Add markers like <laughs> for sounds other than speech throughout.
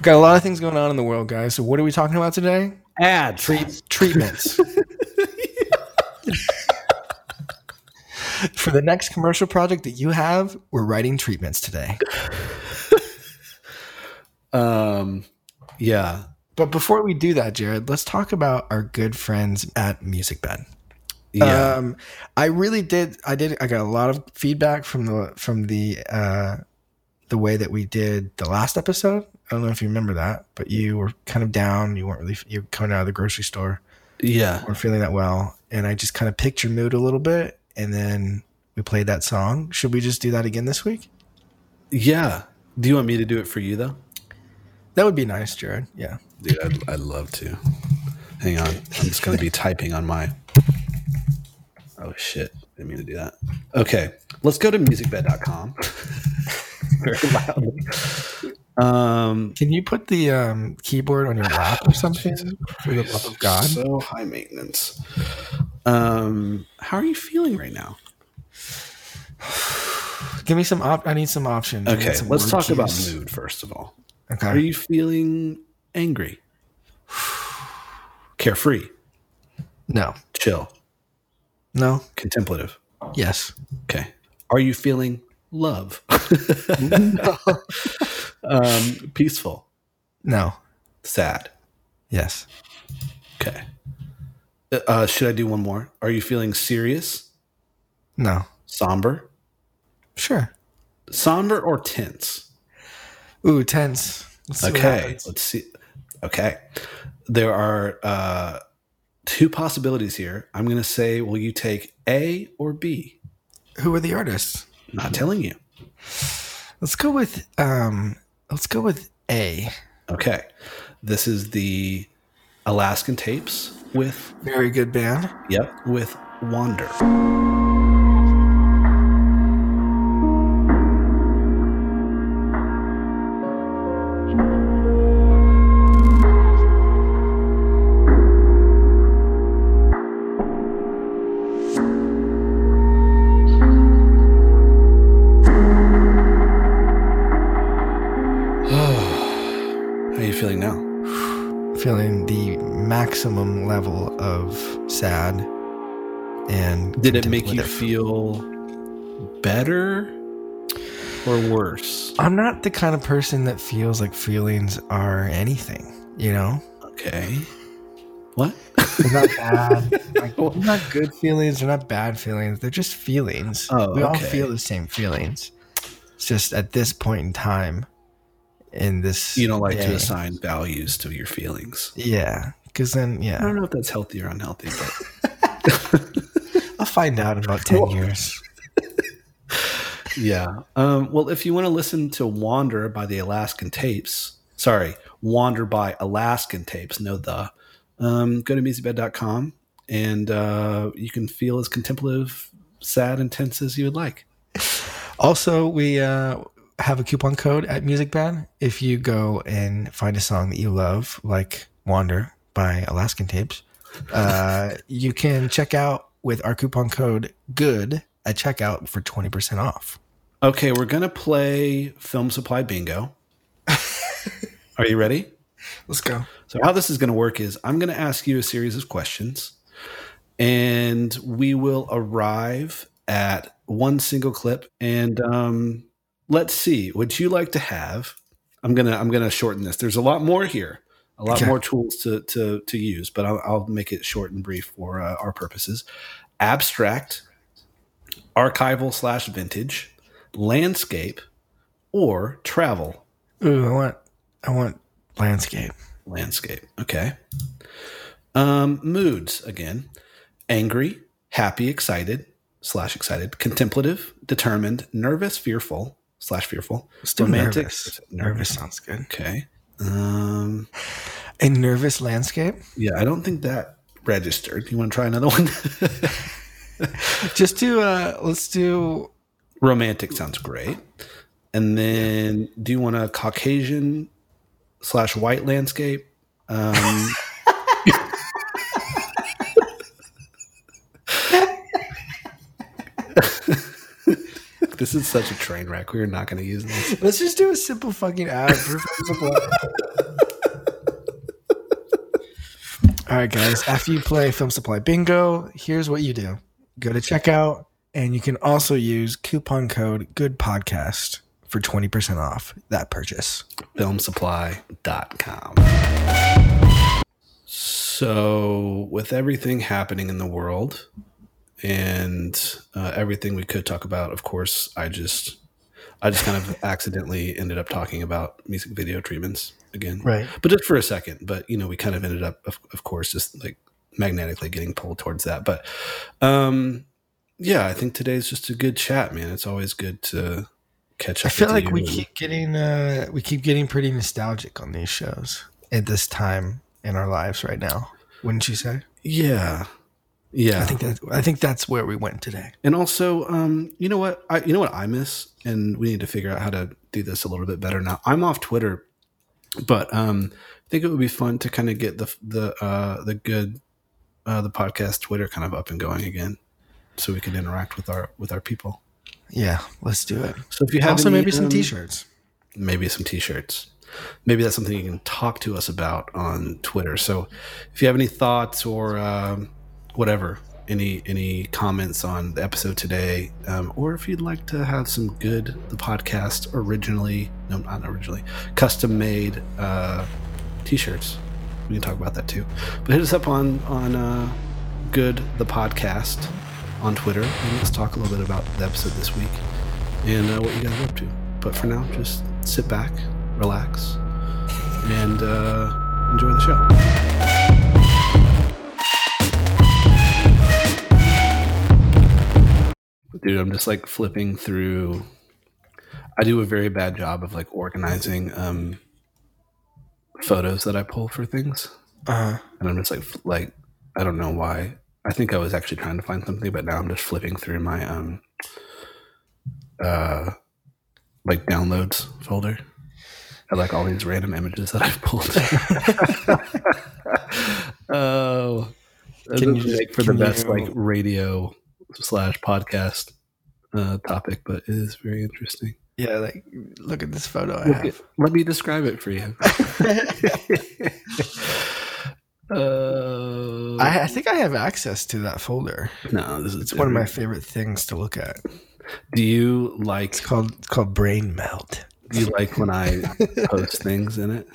Got a lot of things going on in the world, guys. So what are we talking about today? Ads. Treat, treatments. <laughs> For the next commercial project that you have, we're writing treatments today. <laughs> Um, yeah. But before we do that, Jared, let's talk about our good friends at MusicBed. Yeah. Um, I really did. I did. I got a lot of feedback from the from the uh, the way that we did the last episode. I don't know if you remember that, but you were kind of down. You weren't really. You were coming out of the grocery store. yeah. weren't feeling that well, and I just kind of picked your mood a little bit, and then we played that song. Should we just do that again this week? Yeah. Do you want me to do it for you though? That would be nice, Jared. Yeah. Dude, I'd, I'd love to. Hang on. I'm just going to be typing on my. Oh, shit. Didn't mean to do that. Okay. Let's go to musicbed.com. <laughs> Very <laughs> loudly. Um, Can you put the um, keyboard on your lap or <sighs> something? For the love of God. So high maintenance. Um, how are you feeling right now? <sighs> Give me some. Op- I need some options. I need Okay, some let's word talk about cues. mood first of all. Okay. Are you feeling angry? <sighs> Carefree, no. chill, No. contemplative. Yes. Okay. Are you feeling love? <laughs> um, peaceful, No. sad. Yes. Okay. Uh, should I do one more? Are you feeling serious, No. somber, Sure. somber, or tense? Ooh, tense. Let's Okay, let's see. Okay, there are uh, two possibilities here. I'm going to say, will you take A or B? Who are the artists? Not telling you. Let's go with um. Let's go with A. Okay, this is the Alaskan Tapes with Very good band. yep with Wander. Maximum level of sad and Did it make you feel better or worse? I'm not the kind of person that feels like feelings are anything. You know, Okay. What? they're not <laughs> bad. like, they're not good feelings. They're not bad feelings. They're just feelings. Oh, we all feel the same feelings. It's just at this point in time, in this, You don't like to assign values to your feelings. Yeah, because then yeah. I don't know if that's healthy or unhealthy, but <laughs> I'll find out in about ten years. yeah. Um, well, if you want to listen to Wander by the Alaskan Tapes, sorry, Wander by Alaskan Tapes, no the, um, go to musicbed.com and uh, you can feel as contemplative, sad, and tense as you would like. Also, we uh, have a coupon code at MusicBed. If you go and find a song that you love, like Wander by Alaskan Tapes, uh, you can check out with our coupon code GOOD at checkout for 20% off. Okay, we're going to play Film Supply Bingo. Are you ready? Let's go. So how this is going to work is I'm going to ask you a series of questions and we will arrive at one single clip and um, let's see would you like to have I'm going to I'm going to shorten this there's a lot more here a lot Okay. more tools to to to use but I'll, I'll make it short and brief for uh, our purposes abstract archival slash vintage landscape or travel Ooh, I want, I want landscape. landscape. Okay. Um, moods again: angry, happy, excited slash excited, contemplative, determined, nervous, fearful slash fearful, Still romantic, nervous. Nervous sounds good. Okay. Um, A nervous landscape. yeah, I don't think that registered. Do You want to try another one? <laughs> Just do. Uh, let's do. romantic sounds great. And then, do you want a Caucasian slash white landscape? Um, <laughs> <laughs> this is such a train wreck. We're not going to use this. <laughs> Let's just do a simple fucking ad. for <laughs> All right, guys. After you play Film Supply Bingo, here's what you do: go to checkout, and you can also use coupon code Good Podcast for twenty percent off that purchase. filmsupply.com. So, with everything happening in the world and uh, everything we could talk about, of course, I just I just kind of <laughs> accidentally ended up talking about music video treatments again. Right. But just for a second, but you know, we kind of ended up of, of course just like magnetically getting pulled towards that. But um yeah, I think today's just a good chat, man. It's always good to catch up. I feel like we and- keep getting uh, we keep getting pretty nostalgic on these shows at this time in our lives right now. Wouldn't you say? Yeah. Yeah. I think that I think that's where we went today. And also, um, you know what? I you know what I miss, and we need to figure out how to do this a little bit better now. I'm off Twitter, but um, I think it would be fun to kind of get the the uh, the good uh, the podcast Twitter kind of up and going again, so we can interact with our with our people. Yeah, let's do it. So if you have also, any, maybe some um, t-shirts. maybe some t-shirts maybe that's something you can talk to us about on twitter so if you have any thoughts or um, whatever any any comments on the episode today um, or if you'd like to have some good the podcast originally no not originally custom made uh, t-shirts we can talk about that too but hit us up on on uh, good the podcast on twitter and let's talk a little bit about the episode this week and uh, what you guys are up to. But for now, just sit back, relax, and uh, enjoy the show. Dude, I'm just like flipping through. I do a very bad job of like organizing um, photos that I pull for things, uh-huh. and I'm just like, like I don't know why. I think I was actually trying to find something, but now I'm just flipping through my um, uh, like downloads folder. I like all these random images that I've pulled. <laughs> <laughs> oh, Can you just- make for the best you- like radio slash podcast uh, topic, but it is very interesting. yeah, like look at this photo I have. at- let me describe it for you. <laughs> <laughs> uh, I, I think I have access to that folder. no, this is It's one of my favorite things to look at. Do you like It's called it's called Brain Melt. do you like when I post <laughs> things in it?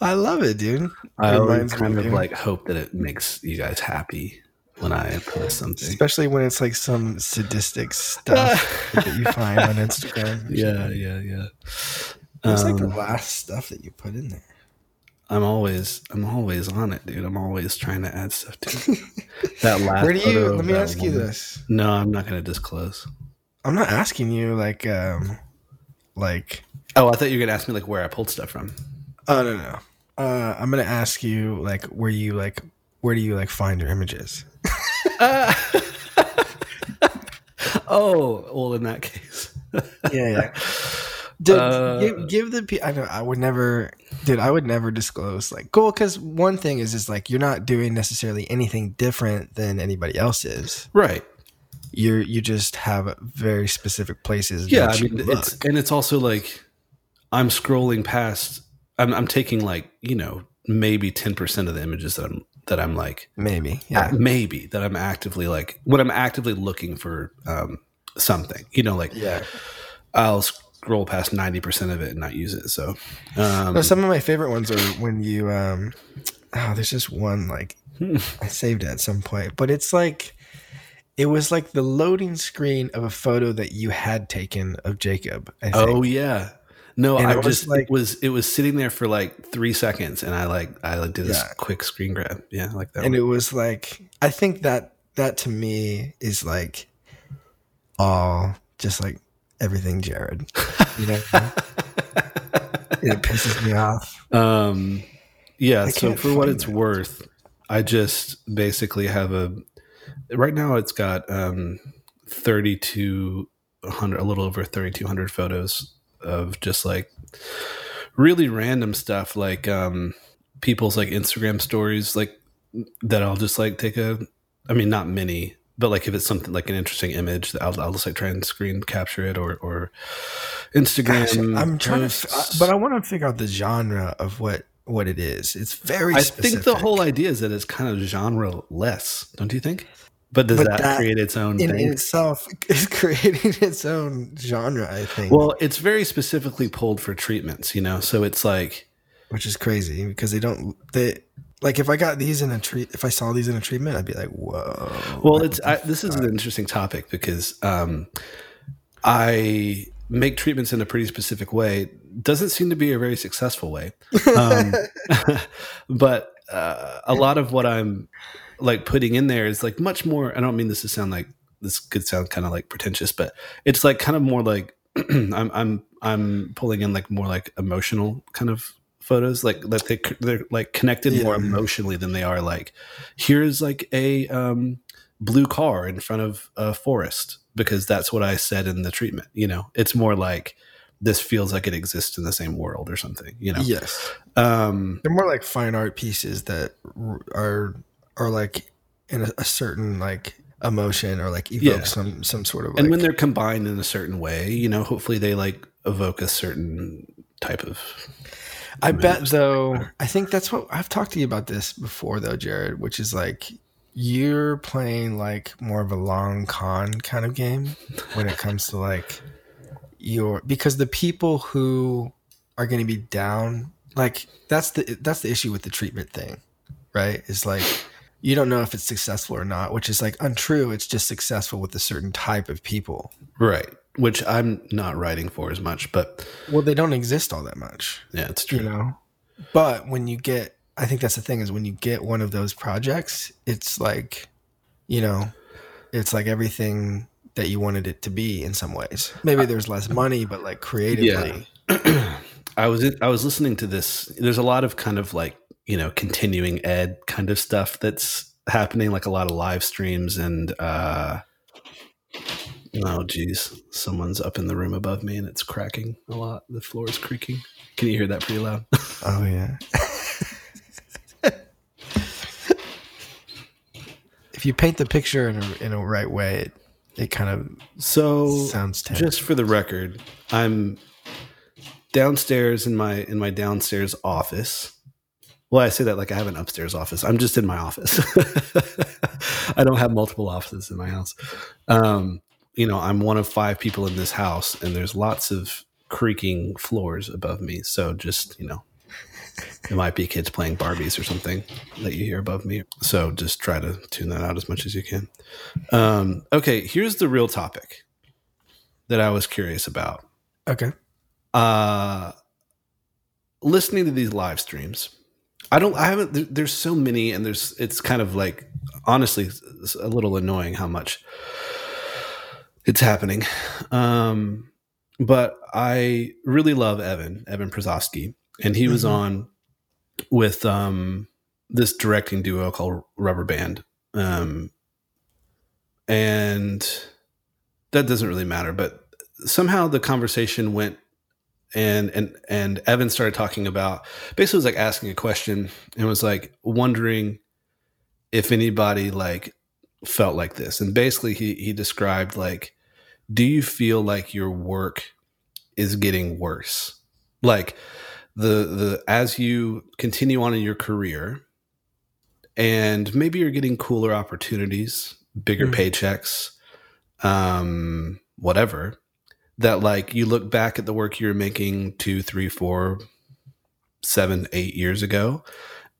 I love it, dude. I always kind of like hope that it makes you guys happy when I post something. Especially when it's like some sadistic stuff that you find on <laughs> Instagram. Yeah, yeah, yeah. It's like the Um, last stuff that you put in there. I'm always, I'm always on it, dude. I'm always trying to add stuff to it. <laughs> that last. Where do you? Let me ask you this. No, I'm not going to disclose. I'm not asking you like, um, like. Oh, I thought you were going to ask me like where I pulled stuff from. Oh no no. Uh, I'm gonna ask you like where you like where do you like find your images? <laughs> oh, well, in that case, Yeah, yeah. <laughs> Dude, Uh, give, give the I know I would never, dude. I would never disclose like cool because one thing is is like you're not doing necessarily anything different than anybody else is. right? You're you just have very specific places. Yeah, that I mean, look. it's and it's also like I'm scrolling past. I'm, I'm taking like you know maybe ten percent of the images that I'm that I'm like maybe yeah. yeah. maybe that I'm actively like when I'm actively looking for um, something. You know, like Yeah. I'll scroll past ninety percent of it and not use it. So, um, No, some of my favorite ones are when you um oh there's just one like I saved it at some point, but it's like it was like the loading screen of a photo that you had taken of Jacob. I think. oh yeah. No, And I was just like- it was it was sitting there for like three seconds, and I like I like did this Yeah. quick screen grab. Yeah, like that. and one. it was like I think that that to me is like all just like everything Jared. You know, <laughs> it pisses me off. Um, yeah. I so for what it's worth, I just basically have a. Right now, it's got um, thirty two hundred, a little over thirty two hundred photos of just like really random stuff, like um, people's like Instagram stories, like that. I'll just like take a. I mean, not many, but like if it's something like an interesting image, I'll, I'll just like try and screen capture it or or Instagram. Actually, I'm trying posts. to, f- but I want to figure out the genre of what what it is. It's very. I specific. think the whole idea is that it's kind of genre less, don't you think? But does But that, that create its own in thing? itself <laughs> is creating its own genre. I think. well, it's very specifically pulled for treatments, you know. So it's like, which is crazy because they don't they like if I got these in a treat if I saw these in a treatment I'd be like whoa well, it's I, this is an interesting topic because um, I make treatments in a pretty specific way. Doesn't seem to be a very successful way, um, <laughs> but uh, a lot of what I'm like putting in there is like much more. I don't mean this to sound like this could sound kind of like pretentious, but it's like kind of more like <clears throat> I'm I'm I'm pulling in like more like emotional kind of photos, like that they they're like connected more emotionally than they are like here's like a um, blue car in front of a forest because that's what I said in the treatment. You know, it's more like this feels like it exists in the same world or something. You know, yes um, they're more like fine art pieces that are are like in a, a certain like emotion or like evoke Yeah. some some sort of like, and when they're combined in a certain way, you know, hopefully they like evoke a certain type of. I bet though I think that's what I've talked to you about this before though Jared which is like you're playing like more of a long con kind of game when it comes to like your because the people who are going to be down like that's the that's the issue with the treatment thing right is like you don't know if it's successful or not which is like untrue. It's just successful with a certain type of people. Right, which I'm not writing for as much, but well they don't exist all that much. Yeah, it's true. you know? But when you get i think that's the thing is when you get one of those projects it's like you know it's like everything that you wanted it to be in some ways. Maybe there's less money but like creatively. <clears throat> I was I was listening to this. There's a lot of kind of like you know continuing ed kind of stuff that's happening, like a lot of live streams and. uh Oh geez, someone's up in the room above me and it's cracking a lot. The floor is creaking. Can you hear that pretty loud? <laughs> oh yeah <laughs> if you paint the picture in a, in a right way it, it kind of So sounds tense. just for the record, I'm downstairs in my in my downstairs office. Well, I say that like I have an upstairs office. I'm just in my office. <laughs> I don't have multiple offices in my house. Um, you know, I'm one of five people in this house, and there's lots of creaking floors above me. So just you know, it might be kids playing Barbies or something that you hear above me. So just try to tune that out as much as you can. Um, okay, here's the real topic that I was curious about. okay Uh, listening to these live streams, I don't, I haven't, there, there's so many, and there's, it's kind of like, honestly, a little annoying how much it's happening. Um, but I really love Evan, Evan Prosofsky, and he was Mhm. on with um, this directing duo called Rubber Band. Um, and that doesn't really matter, but somehow the conversation went and and and Evan started talking about basically was like asking a question and was like wondering if anybody like felt like this. And basically he he described like do you feel like your work is getting worse? Like the the as you continue on in your career and maybe you're getting cooler opportunities, bigger Mhm. paychecks, um whatever that like you look back at the work you were making two, three, four, seven, eight years ago,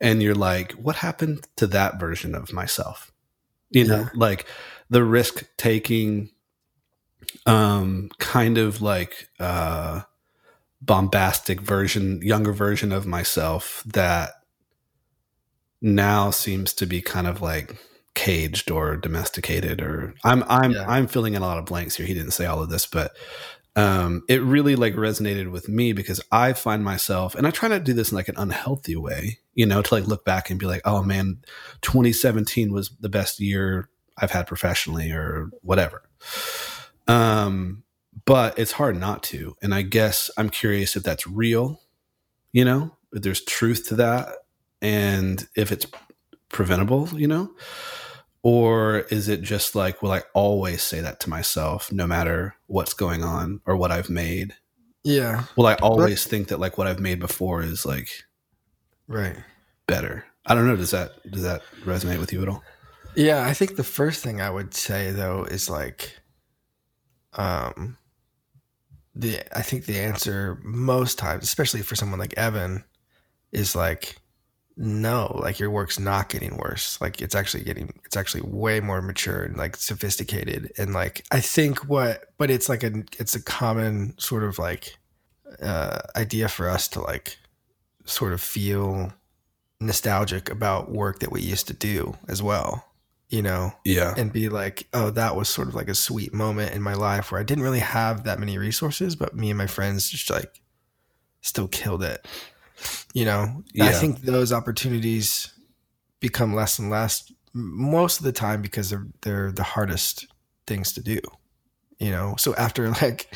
and you're like, what happened to that version of myself? You know, Yeah. like the risk taking, um, kind of like uh bombastic version, younger version of myself that now seems to be kind of like caged or domesticated or I'm I'm Yeah. I'm filling in a lot of blanks here. He didn't say all of this, but um it really like resonated with me because I find myself and I try not to do this in like an unhealthy way, you know, to like look back and be like, oh man, 2017 was the best year I've had professionally or whatever. Um but it's hard not to. And I guess I'm curious if that's real, you know, if there's truth to that and if it's preventable, you know, or is it just like will i always say that to myself no matter what's going on or what i've made? Yeah. will i always think that like what i've made before is like Right. better? I don't know. Does that does that resonate with you at all? Yeah, I think the first thing I would say though is like um the I think the answer most times, especially for someone like Evan, is like no, like your work's not getting worse. Like it's actually getting it's actually way more mature and like sophisticated. And like I think what but it's like a it's a common sort of like uh idea for us to like sort of feel nostalgic about work that we used to do as well you know? Yeah. And be like oh that was sort of like a sweet moment in my life where i didn't really have that many resources but me and my friends just like still killed it you know i think those opportunities become less and less most of the time because they're they're the hardest things to do you know? So after <laughs> like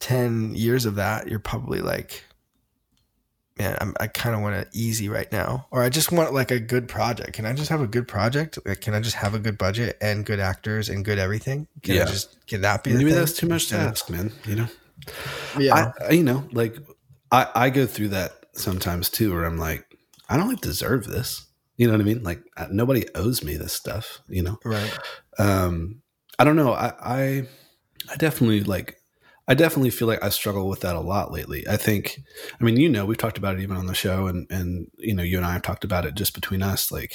10 years of that you're probably like man I'm, i kind of want it easy right now or i just want like a good project. Can i just have a good project? Like can i just have a good budget and good actors and good everything? Can Yeah. I just can that be maybe that's too much to ask man you know? Yeah. I you know like I, I go through that sometimes too where i'm like i don't like deserve this. You know what i mean? Like nobody owes me this stuff you know? Right. Um i don't know. I i, I definitely like i definitely feel like i struggle with that a lot lately. I think i mean you know we've talked about it even on the show and and you know you and i have talked about it just between us. Like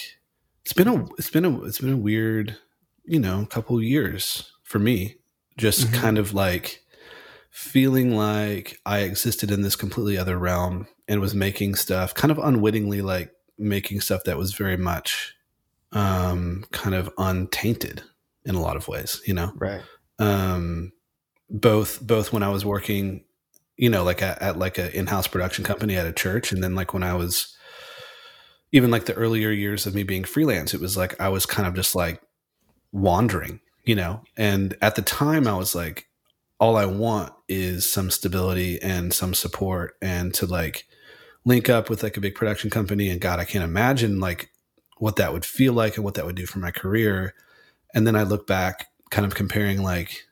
it's been a it's been a it's been a weird you know couple years for me. Just Mhm. kind of like feeling like i existed in this completely other realm and was making stuff kind of unwittingly like making stuff that was very much um kind of untainted in a lot of ways you know? Right. Um both both when i was working you know like at, at like an in-house production company at a church and then like when i was even like the earlier years of me being freelance it was like i was kind of just like wandering you know? And at the time i was like all i want is some stability and some support and to like link up with like a big production company and god i can't imagine like what that would feel like and what that would do for my career. And then i look back kind of comparing like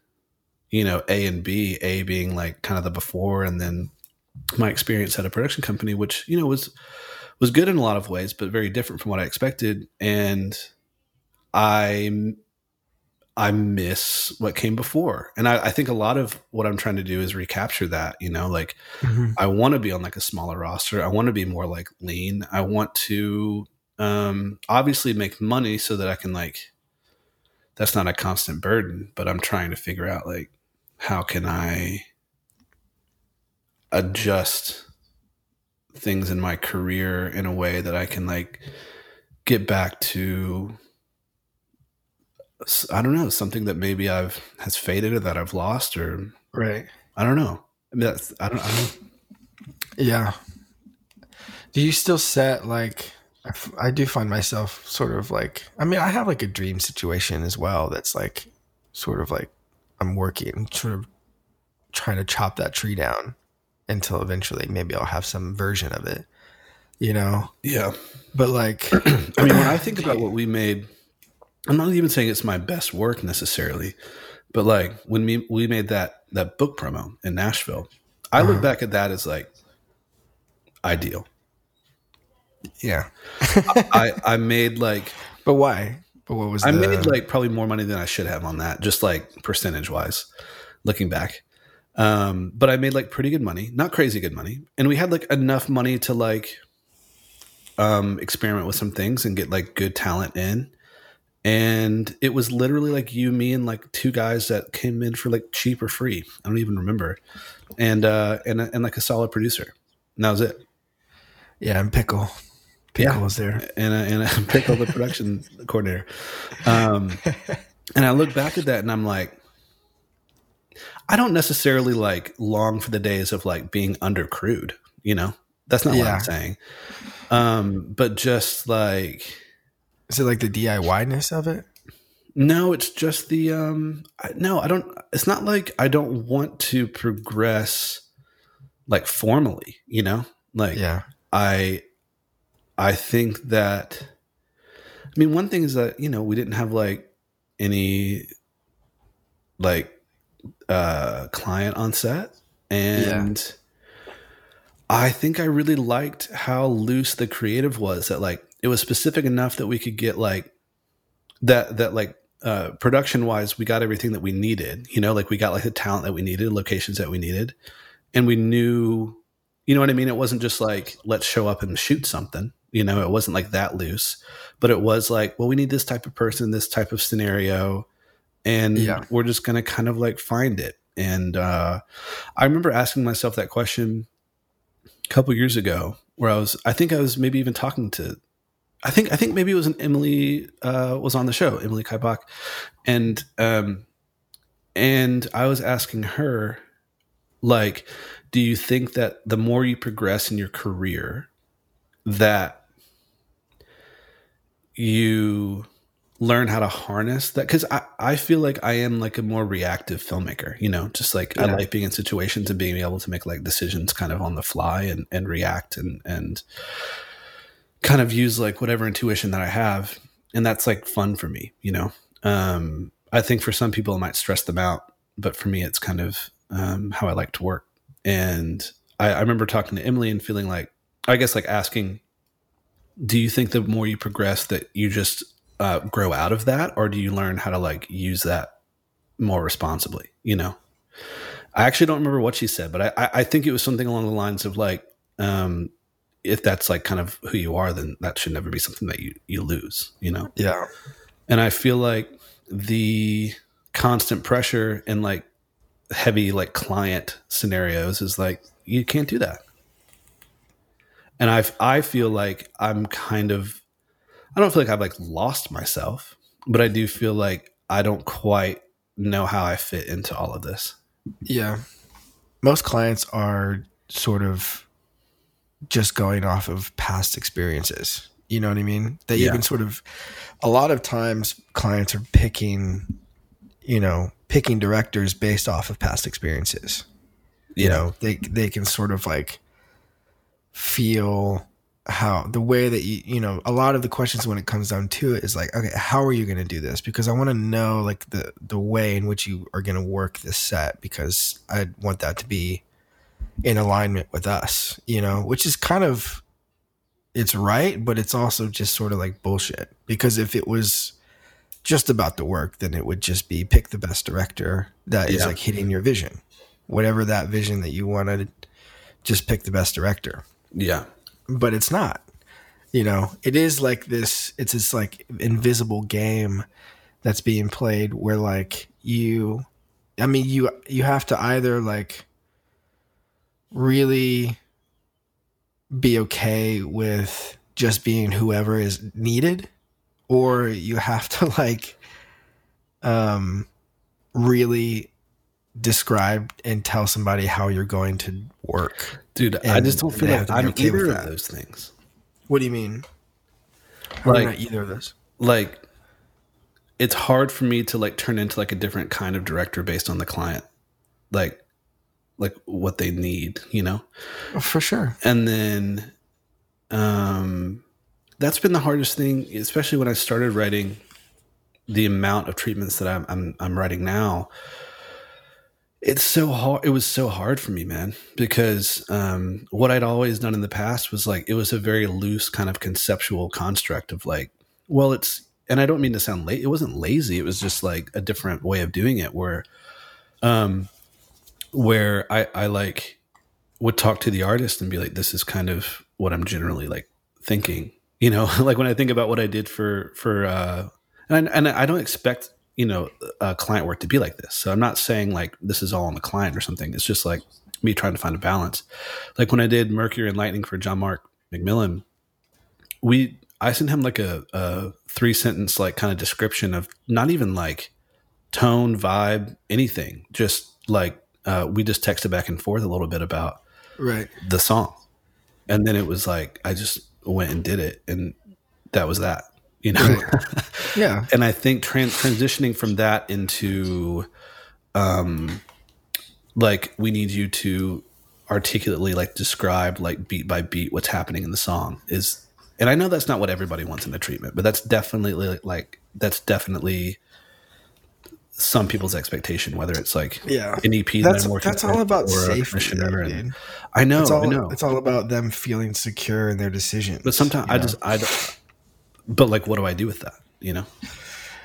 you know a and b a being like kind of the before and then my experience at a production company which you know was was good in a lot of ways but very different from what i expected. And i i miss what came before and I, I think a lot of what i'm trying to do is recapture that you know like Mhm. I want to be on like a smaller roster. I want to be more like lean. I want to um obviously make money so that I can like that's not a constant burden, but I'm trying to figure out like how can I adjust things in my career in a way that I can like get back to I don't know, something that maybe I've has faded or that I've lost or right I don't know. I mean, that's I don't I don't Yeah. Do you still set like? I f- I do find myself sort of like. I mean, I have like a dream situation as well. That's like, sort of like, I'm working, sort of trying to chop that tree down until eventually maybe I'll have some version of it. You know, yeah. but like, <clears throat> I mean, when I think about what we made, I'm not even saying it's my best work necessarily, but like when we we made that that book promo in Nashville, I look Uh-huh. back at that as like ideal. yeah. I I made like <laughs> But why? But what was I the, made like probably more money than I should have on that, just like percentage wise, looking back. Um, but I made like pretty good money, not crazy good money, and we had like enough money to like um, experiment with some things and get like good talent in. And it was literally like you, me, and like two guys that came in for like cheap or free. I don't even remember, and uh, and and like a solid producer. And that was it. yeah, and pickle, pickle Yeah. was there. and a, and a <laughs> pickle the production <laughs> coordinator. Um, and I look back at that and I'm like, I don't necessarily like long for the days of like being undercrewed. You know, that's not what I'm saying. Um, but just like, Is it like the DIY ness of it? no, it's just the um, I, no, I don't. It's not like I don't want to progress like formally. You know, like Yeah. I I think that I mean, one thing is that you know we didn't have like any like uh client on set, and I think I really liked how loose the creative was. That like it was specific enough that we could get like that that like uh, production wise, we got everything that we needed. You know, like we got like the talent that we needed, locations that we needed, and we knew, you know what I mean. It wasn't just like let's show up and shoot something. You know, it wasn't like that loose, but it was like, well, we need this type of person, this type of scenario, and Yeah. we're just gonna kind of like find it. And uh, I remember asking myself that question a couple years ago, where I was, I think I was maybe even talking to I think I think maybe it was an Emily uh, was on the show, Emily Kai Bock, and um, and I was asking her, like, do you think that the more you progress in your career, that you learn how to harness that? Because I I feel like I am like a more reactive filmmaker, you know, just like I like being in situations and being able to make like decisions kind of on the fly and and react and and kind of use like whatever intuition that I have. And that's like fun for me, you know? Um, I think for some people it might stress them out, but for me, it's kind of um, how I like to work. And I, I remember talking to Emily and feeling like, I guess, like asking, do you think the more you progress that you just uh, grow out of that, or do you learn how to like use that more responsibly? You know, I actually don't remember what she said, but I, I, think it was something along the lines of like, um, if that's like kind of who you are, then that should never be something that you you lose. You know, Yeah. and I feel like the constant pressure and like heavy like client scenarios is like you can't do that. And I I feel like I'm kind of I don't feel like I've like lost myself, but I do feel like I don't quite know how I fit into all of this. Yeah. Most clients are sort of just going off of past experiences. You know what I mean? That you Yeah. can sort of, a lot of times clients are picking, you know, picking directors based off of past experiences. You know, they, they can sort of like feel how the way that you, you know, a lot of the questions when it comes down to it is like, okay, how are you going to do this? Because I want to know like the, the way in which you are going to work this set because I want that to be in alignment with us, you know, which is kind of it's right, but it's also just sort of like bullshit. Because if it was just about the work, then it would just be pick the best director that is Yeah. like hitting your vision. Whatever that vision that you wanted, just pick the best director. Yeah. But it's not. You know, it is like this it's this like invisible game that's being played where like you I mean you you have to either like really be okay with just being whoever is needed or you have to <laughs> like um really describe and tell somebody how you're going to work. Dude, I And just don't feel like have to be I'm okay either of those things. What do you mean? Like- not either of those? like it's hard for me to like turn into like a different kind of director based on the client like like what they need you know for sure. and then um that's been the hardest thing especially when i started writing the amount of treatments that i'm i'm, I'm writing now it's so hard it was so hard for me man because um what i'd always done in the past was like it was a very loose kind of conceptual construct of like well it's and i don't mean to sound late it wasn't lazy it was just like a different way of doing it where um where i i like would talk to the artist and be like this is kind of what i'm generally like thinking you know? <laughs> Like when i think about what i did for for uh and and i don't expect you know uh, client work to be like this. So i'm not saying like this is all on the client or something. It's just like me trying to find a balance. Like when i did mercury and lightning for john mark mcmillan we i sent him like a, a three sentence like kind of description of not even like tone vibe anything. Just like uh, we just texted back and forth a little bit about Right. the song and then it was like i just went and did it and that was that you know <laughs> Yeah. and i think tran- transitioning from that into um like we need you to articulately like describe like beat by beat what's happening in the song is and I know that's not what everybody wants in a treatment, but that's definitely like that's definitely some people's expectation, whether it's like Yeah. an EP That's I'm that's all about safety, though, and- I know, It's all I know. it's all about them feeling secure in their decisions. But sometimes I know? just I don't. But like, what do I do with that? You know,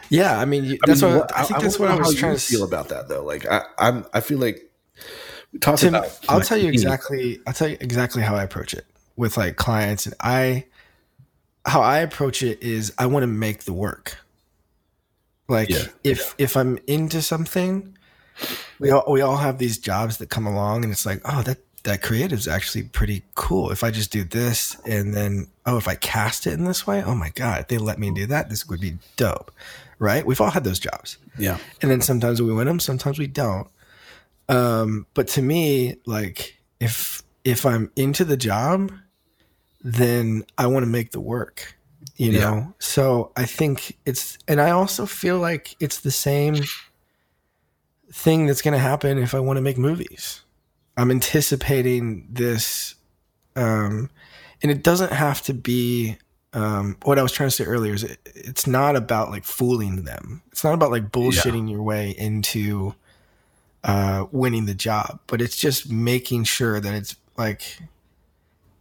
yeah. I mean, I that's mean, what, I think that's wanna what I was trying to feel about that though. Like I, I'm, I feel like we Tim, about. I'll tell you exactly. I'll tell you exactly how I approach it with like clients, and I, how I approach it is I want to make the work. Like Yeah, if if I'm into something, we all we all have these jobs that come along, and it's like, oh, that that creative's actually pretty cool. If I just do this, and then oh, if I cast it in this way, oh my god, if they let me do that, this would be dope, right? We've all had those jobs. Yeah, and then sometimes we win them sometimes we don't. Um but to me like if if i'm into the job then i want to make the work you know Yeah. so i think it's and i also feel like it's the same thing that's going to happen if i want to make movies i'm anticipating this um and it doesn't have to be um, what I was trying to say earlier is it, it's not about like fooling them. It's not about like bullshitting your way into uh, winning the job, but it's just making sure that it's like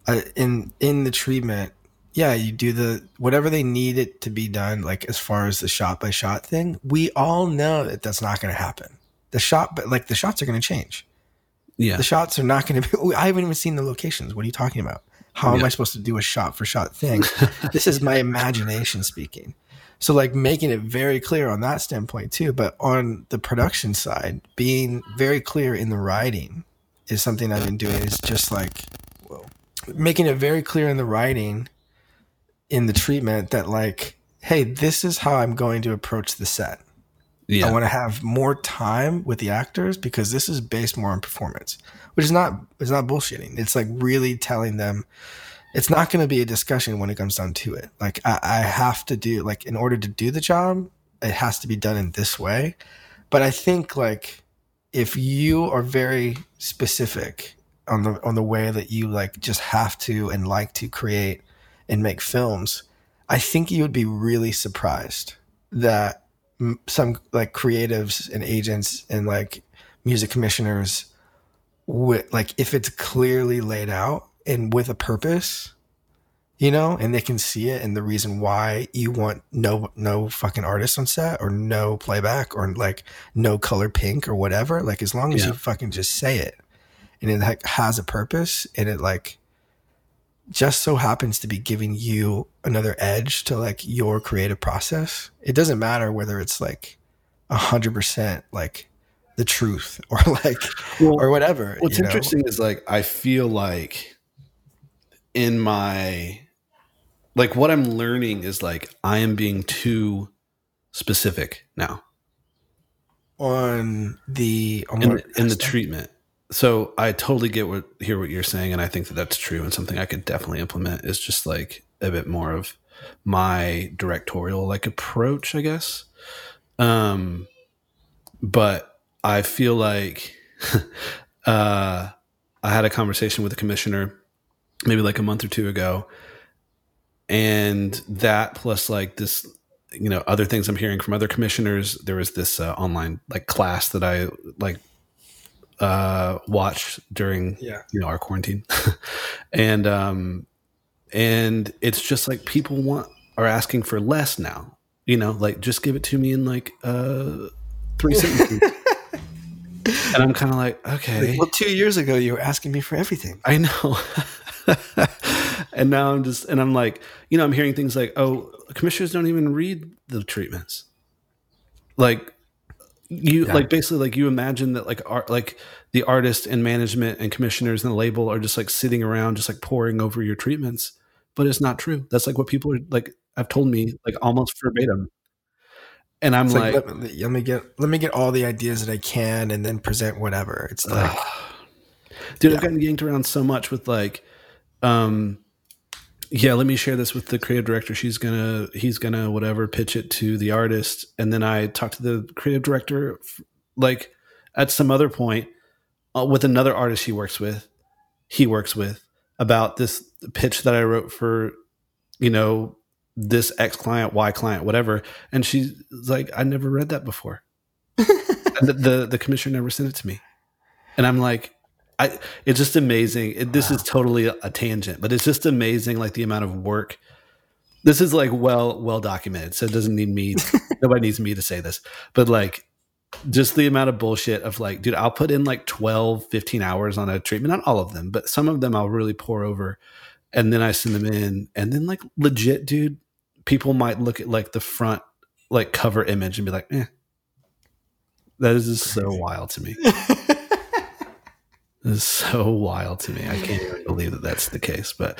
uh, in in the treatment. Yeah, you do the whatever they need it to be done. Like as far as the shot by shot thing, we all know that that's not going to happen. The shot, but like the shots are going to change yeah, the shots are not going to be. <laughs> I haven't even seen the locations. What are you talking about? How am I supposed to do a shot for shot thing? <laughs> this is my imagination speaking. So, like, making it very clear on that standpoint, too. But on the production side, being very clear in the writing is something I've been doing. Is just like, whoa, making it very clear in the writing, in the treatment that, like, hey, this is how I'm going to approach the set. I want to have more time with the actors because this is based more on performance, which is not it's not bullshitting. It's like really telling them it's not going to be a discussion when it comes down to it. Like I, I have to do like in order to do the job, it has to be done in this way. But I think like if you are very specific on the on the way that you like just have to and like to create and make films, I think you would be really surprised that some like creatives and agents and like music commissioners with like if it's clearly laid out and with a purpose you know and they can see it and the reason why you want no no fucking artist on set or no playback or like no color pink or whatever like as long as Yeah. you fucking just say it and it like has a purpose and it like just so happens to be giving you another edge to like your creative process. It doesn't matter whether it's like a hundred percent like the truth <laughs> or like Well, or whatever. What's you know? interesting is like I feel like in my like what I'm learning is like I am being too specific now on the on in, in the treatment. So I totally get what hear what you're saying, and I think that that's true and something I could definitely implement. Is just like a bit more of my directorial like approach, I guess. Um, but I feel like <laughs> uh, I had a conversation with a commissioner maybe like a month or two ago, and that plus like this you know other things i'm hearing from other commissioners there was this uh, online like class that i like uh watched during Yeah. you know our quarantine <laughs> and um and it's just like people want are asking for less now you know like just give it to me in like uh three <laughs> sentences and i'm kind of like okay Like, well, two years ago you were asking me for everything. I know. <laughs> and now I'm just, and I'm like, you know, I'm hearing things like, oh, commissioners don't even read the treatments. Like, you Yeah. like basically like you imagine that like art like the artist and management and commissioners and the label are just like sitting around just like pouring over your treatments but it's not true that's like what people are like have told me like almost verbatim and i'm like, like, let, me, let me get let me get all the ideas that I can and then present whatever. It's like dude Yeah. i've gotten yanked around so much with like um yeah let me share this with the creative director she's gonna he's gonna whatever pitch it to the artist and then i talk to the creative director like at some other point uh, with another artist he works with he works with about this pitch that i wrote for you know, this X client, Y client, whatever. And she's like, I never read that before. <laughs> the, the, the commissioner never sent it to me. And I'm like, I, it's just amazing. It, this wow. is totally a, tangent, but it's just amazing, like the amount of work. This is like well well documented, so it doesn't need me. <laughs> nobody needs me to say this, but like just the amount of bullshit of like, dude, I'll put in like 12, 15 hours on a treatment, not all of them, but some of them I'll really pour over and then I send them in. And then like legit, dude, people might look at like the front like cover image and be like, eh. That is just so wild to me. <laughs> is <laughs> so wild to me. I can't even believe that that's the case. But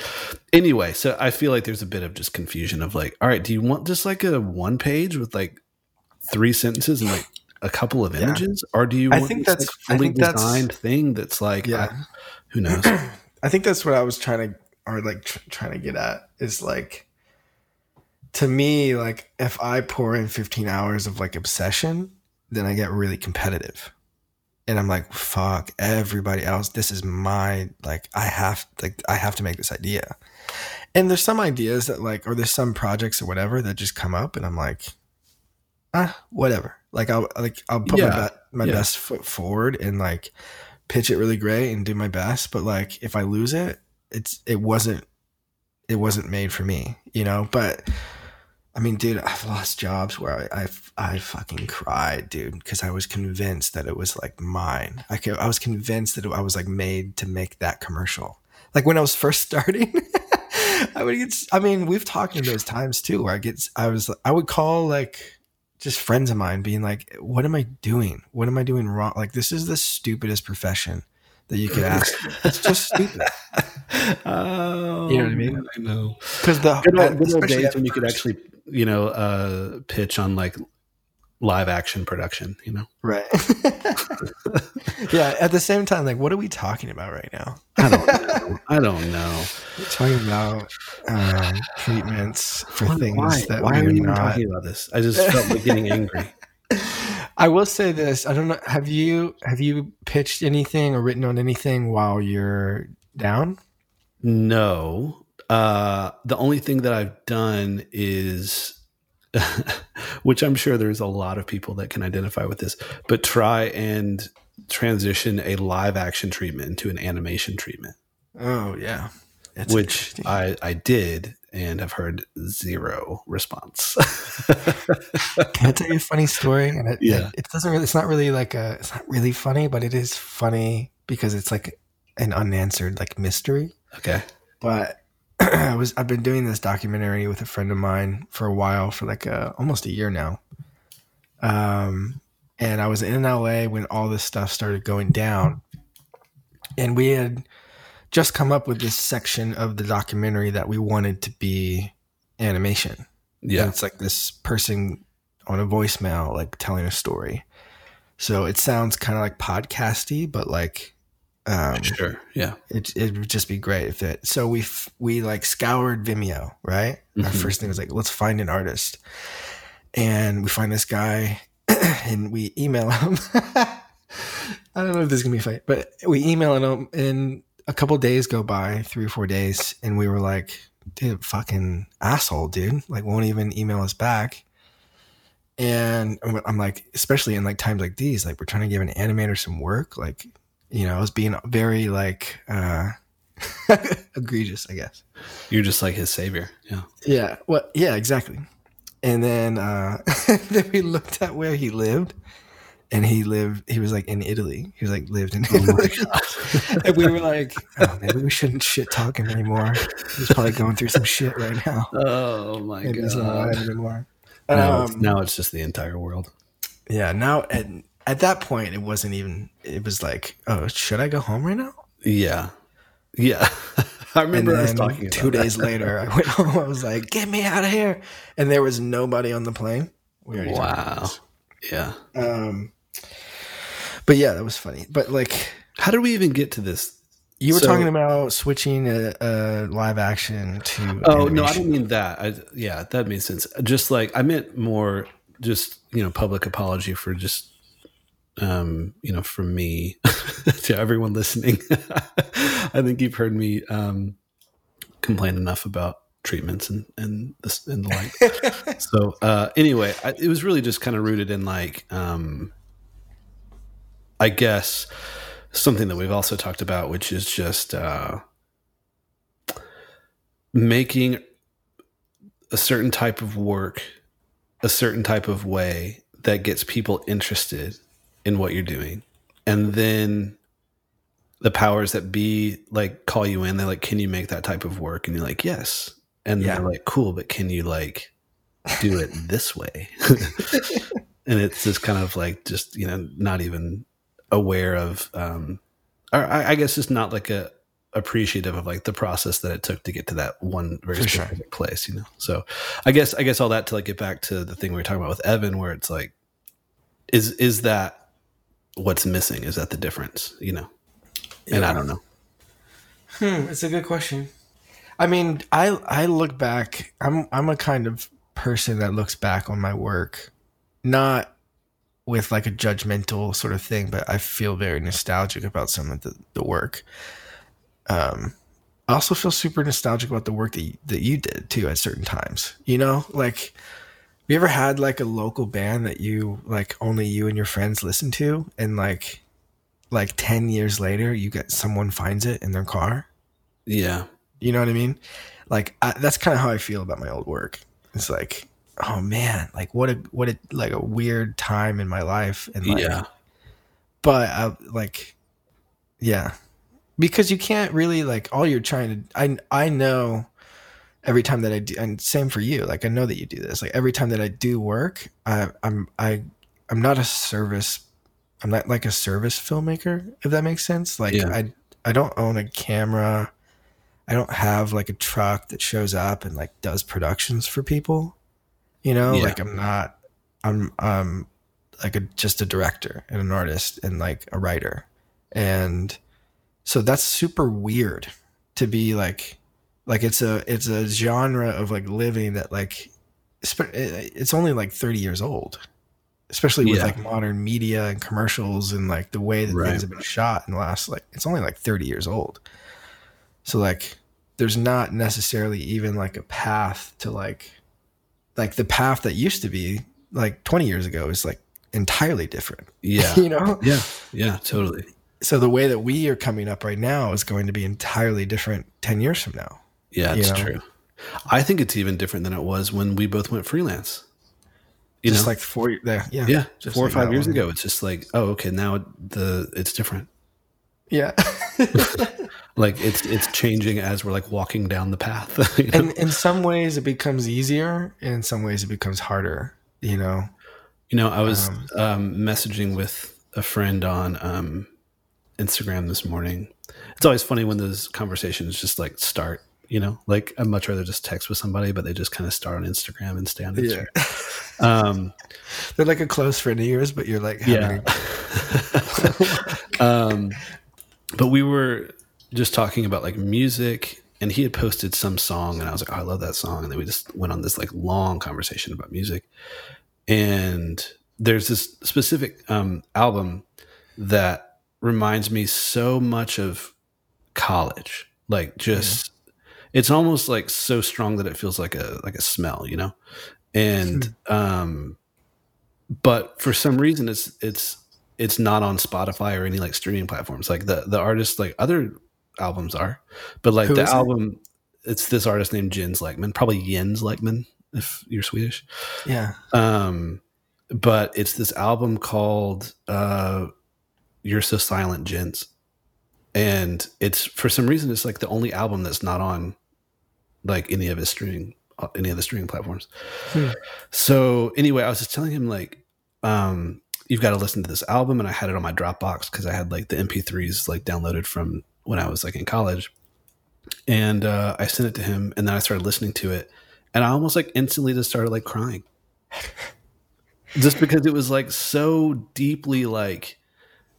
anyway, so I feel like there's a bit of just confusion of like, all right, do you want just like a one page with like three sentences and like a couple of images, yeah. or do you? I think that's like fully designed thing that's like, yeah, who knows? <clears throat> I think that's what I was trying to, or like tr- trying to get at is like, to me, like if I pour in 15 hours of like obsession, then I get really competitive and I'm like, fuck everybody else. This is my like I have like I have to make this idea. And there's some ideas that like or there's some projects or whatever that just come up and I'm like, ah, whatever. Like I'll like I'll put yeah. my, be- my yeah. best foot forward and like pitch it really great and do my best. But like if I lose it, it's it wasn't it wasn't made for me, you know. But I mean, dude, I've lost jobs where I I, I fucking cried, dude, because I was convinced that it was like mine. I could, I was convinced that I was like made to make that commercial. Like when I was first <laughs> starting, I would get. I mean, we've talked in those times too, where I get. I was. I would call like just friends of mine, being like, "What am I doing? What am I doing wrong? Like this is the stupidest profession." That you could ask. it's just stupid. <laughs> Oh, you know what I mean? I know. Because the good old, good old days when you could actually you know, uh, pitch on like live action production, you know? Right. <laughs> yeah. At the same time, like, what are we talking about right now? I don't know. I don't know. We're talking about um, treatments for why, things why? that why are you not... talking about this? I just felt like getting angry. <laughs> I will say this. I don't know. Have you have you pitched anything or written on anything while you're down? No. Uh, the only thing that I've done is, <laughs> which I'm sure there's a lot of people that can identify with this, but try and transition a live action treatment into an animation treatment. Oh yeah, That's which I I did and have heard zero response. <laughs> Can I tell you a funny story? And it, yeah, it, it doesn't really. It's not really like a. It's not really funny, but it is funny because it's like an unanswered like mystery. Okay. But <clears throat> I was I've been doing this documentary with a friend of mine for a while, for like a, almost a year now. Um, and I was in LA when all this stuff started going down, and we had just come up with this section of the documentary that we wanted to be animation. Yeah, and it's like this person on a voicemail, like telling a story. So it sounds kind of like podcasty, but like um, sure. Yeah. It it would just be great if it. So we we like scoured Vimeo, right? Mm-hmm. Our first thing was like, let's find an artist, and we find this guy, <clears throat> and we email him. <laughs> I don't know if this is gonna be fight, but we email him, and a couple days go by, three or four days, and we were like, dude, fucking asshole, dude, like won't even email us back. And I'm like, especially in like times like these, like we're trying to give an animator some work, like you know, I was being very like uh <laughs> egregious, I guess. You're just like his savior. Yeah. Yeah. Well, yeah, exactly. And then uh <laughs> then we looked at where he lived and he lived he was like in Italy. He was like lived in Italy. Oh <laughs> and we were like, oh, maybe we shouldn't shit talk him anymore. He's probably going through some shit right now. <laughs> Oh my god. Anymore. Now, um, it's, now it's just the entire world. Yeah, now and at that point, it wasn't even. It was like, oh, should I go home right now? Yeah, yeah. <laughs> I remember I was talking. Two days that. later, I went home. I was like, "Get me out of here!" And there was nobody on the plane. wow. Yeah. Um. But yeah, that was funny. But like, how did we even get to this? You were so, talking about switching a, a, live action to. Oh animation. no, I don't mean that. I, yeah, that makes sense. Just like I meant more, just you know, public apology for just um, you know, from me <laughs> to everyone listening. <laughs> I think you've heard me um, complain enough about treatments and and this and the like. <laughs> so uh, anyway, I, it was really just kind of rooted in like, um, I guess something that we've also talked about, which is just uh, making a certain type of work a certain type of way that gets people interested in what you're doing. And then the powers that be like call you in. They're like can you make that type of work? And you're like yes. And yeah. they're like cool but can you like do it this way? <laughs> <laughs> And it's just kind of like just you know not even aware of um or I, I guess it's not like a appreciative of like the process that it took to get to that one very For specific sure. place, you know. So I guess I guess all that to like get back to the thing we were talking about with Evan, where it's like, is is that what's missing? Is that the difference? You know? Yeah. And I don't know. Hmm, it's a good question. I mean, I I look back. I'm I'm a kind of person that looks back on my work, not with like a judgmental sort of thing, but I feel very nostalgic about some of the, the work. Um, I also feel super nostalgic about the work that you, that you did too at certain times. You know, like you ever had like a local band that you like only you and your friends listen to, and like like ten years later, you get someone finds it in their car. Yeah, you know what I mean. Like I, that's kind of how I feel about my old work. It's like, oh man, like what a what a like a weird time in my life, and like, yeah. But I like, yeah, because you can't really like all you're trying to I I know every time that I do and same for you like I know that you do this. Like every time that I do work I I'm I I'm not a service I'm not like a service filmmaker if that makes sense. Like yeah. I I don't own a camera. I don't have like a truck that shows up and like does productions for people you know yeah. like I'm not I'm um like a just a director and an artist and like a writer and so that's super weird to be like like it's a it's a genre of like living that like it's only like 30 years old especially with yeah. like modern media and commercials and like the way that right. things have been shot in the last like it's only like 30 years old so like there's not necessarily even like a path to like like the path that used to be like 20 years ago is like entirely different. Yeah. <laughs> You know? Yeah. Yeah totally. So the way that we are coming up right now is going to be entirely different 10 years from now. Yeah it's true. I think it's even different than it was when we both went freelance. You just know? like four yeah. Yeah, yeah four like or five years ago it's just like oh okay now the it's different. Yeah <laughs> like it's it's changing as we're like walking down the path <laughs> you know? and in some ways it becomes easier and in some ways it becomes harder you know you know i was um, um, messaging with a friend on um, Instagram this morning. It's always funny when those conversations just like start, you know, like I'd much rather just text with somebody, but they just kind of start on Instagram and stay on Instagram. Yeah. <laughs> Um, They're like a close friend of yours, but you're like, yeah. <laughs> um, but we were just talking about like music and he had posted some song and I was like, oh, I love that song. And then we just went on this like long conversation about music. And there's this specific um, album that reminds me so much of college. Like just yeah. it's almost like so strong that it feels like a like a smell, you know? And um but for some reason it's it's it's not on Spotify or any like streaming platforms. Like the the artist like other albums are, but like Who the album it? it's this artist named Jens Lekman, probably Jens Lekman if you're Swedish. Yeah. Um but it's this album called uh you're So Silent Jens. And it's for some reason it's like the only album that's not on like any of his streaming uh, any of the streaming platforms. Hmm. So anyway, I was just telling him like um you've got to listen to this album and I had it on my Dropbox cuz I had like the MP3s like downloaded from when I was like in college. And uh I sent it to him and then I started listening to it and I almost like instantly just started like crying. <laughs> just because it was like so deeply like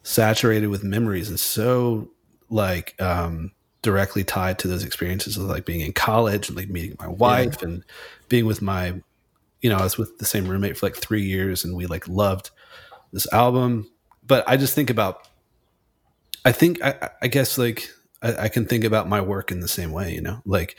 saturated with memories and so like um directly tied to those experiences of like being in college and like meeting my wife yeah. and being with my you know i was with the same roommate for like three years and we like loved this album but i just think about i think i, I guess like I, I can think about my work in the same way you know like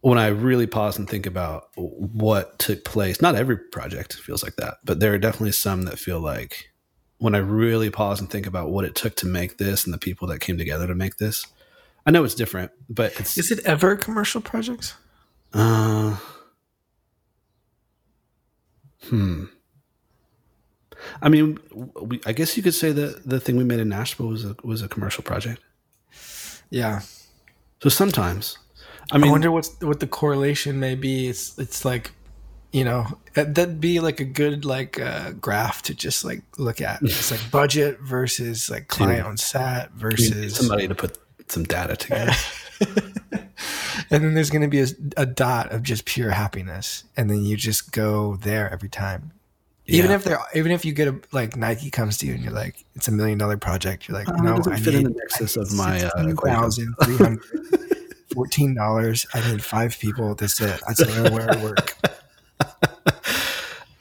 when I really pause and think about what took place, not every project feels like that, but there are definitely some that feel like when I really pause and think about what it took to make this and the people that came together to make this. I know it's different, but it's Is it ever commercial projects? uh hmm. I mean, we, I guess you could say that the thing we made in Nashville was a was a commercial project. Yeah. So sometimes, I mean, I, mean, wonder what's what the correlation may be. It's it's like, you know, that- that'd be like a good like uh, graph to just like look at. <laughs> It's like budget versus like client on set we need versus, somebody to put some data together. <laughs> and then there's going to be a, a dot of just pure happiness, and then you just go there every time. Even Yeah. if they're even if you get a like Nike comes to you and you're like it's a million dollar project, you're like Uh, no, it doesn't I fit in the nexus of my, uh, equation. thousand three hundred fourteen dollars. I need five people. That's it. That's the only way I work. <laughs>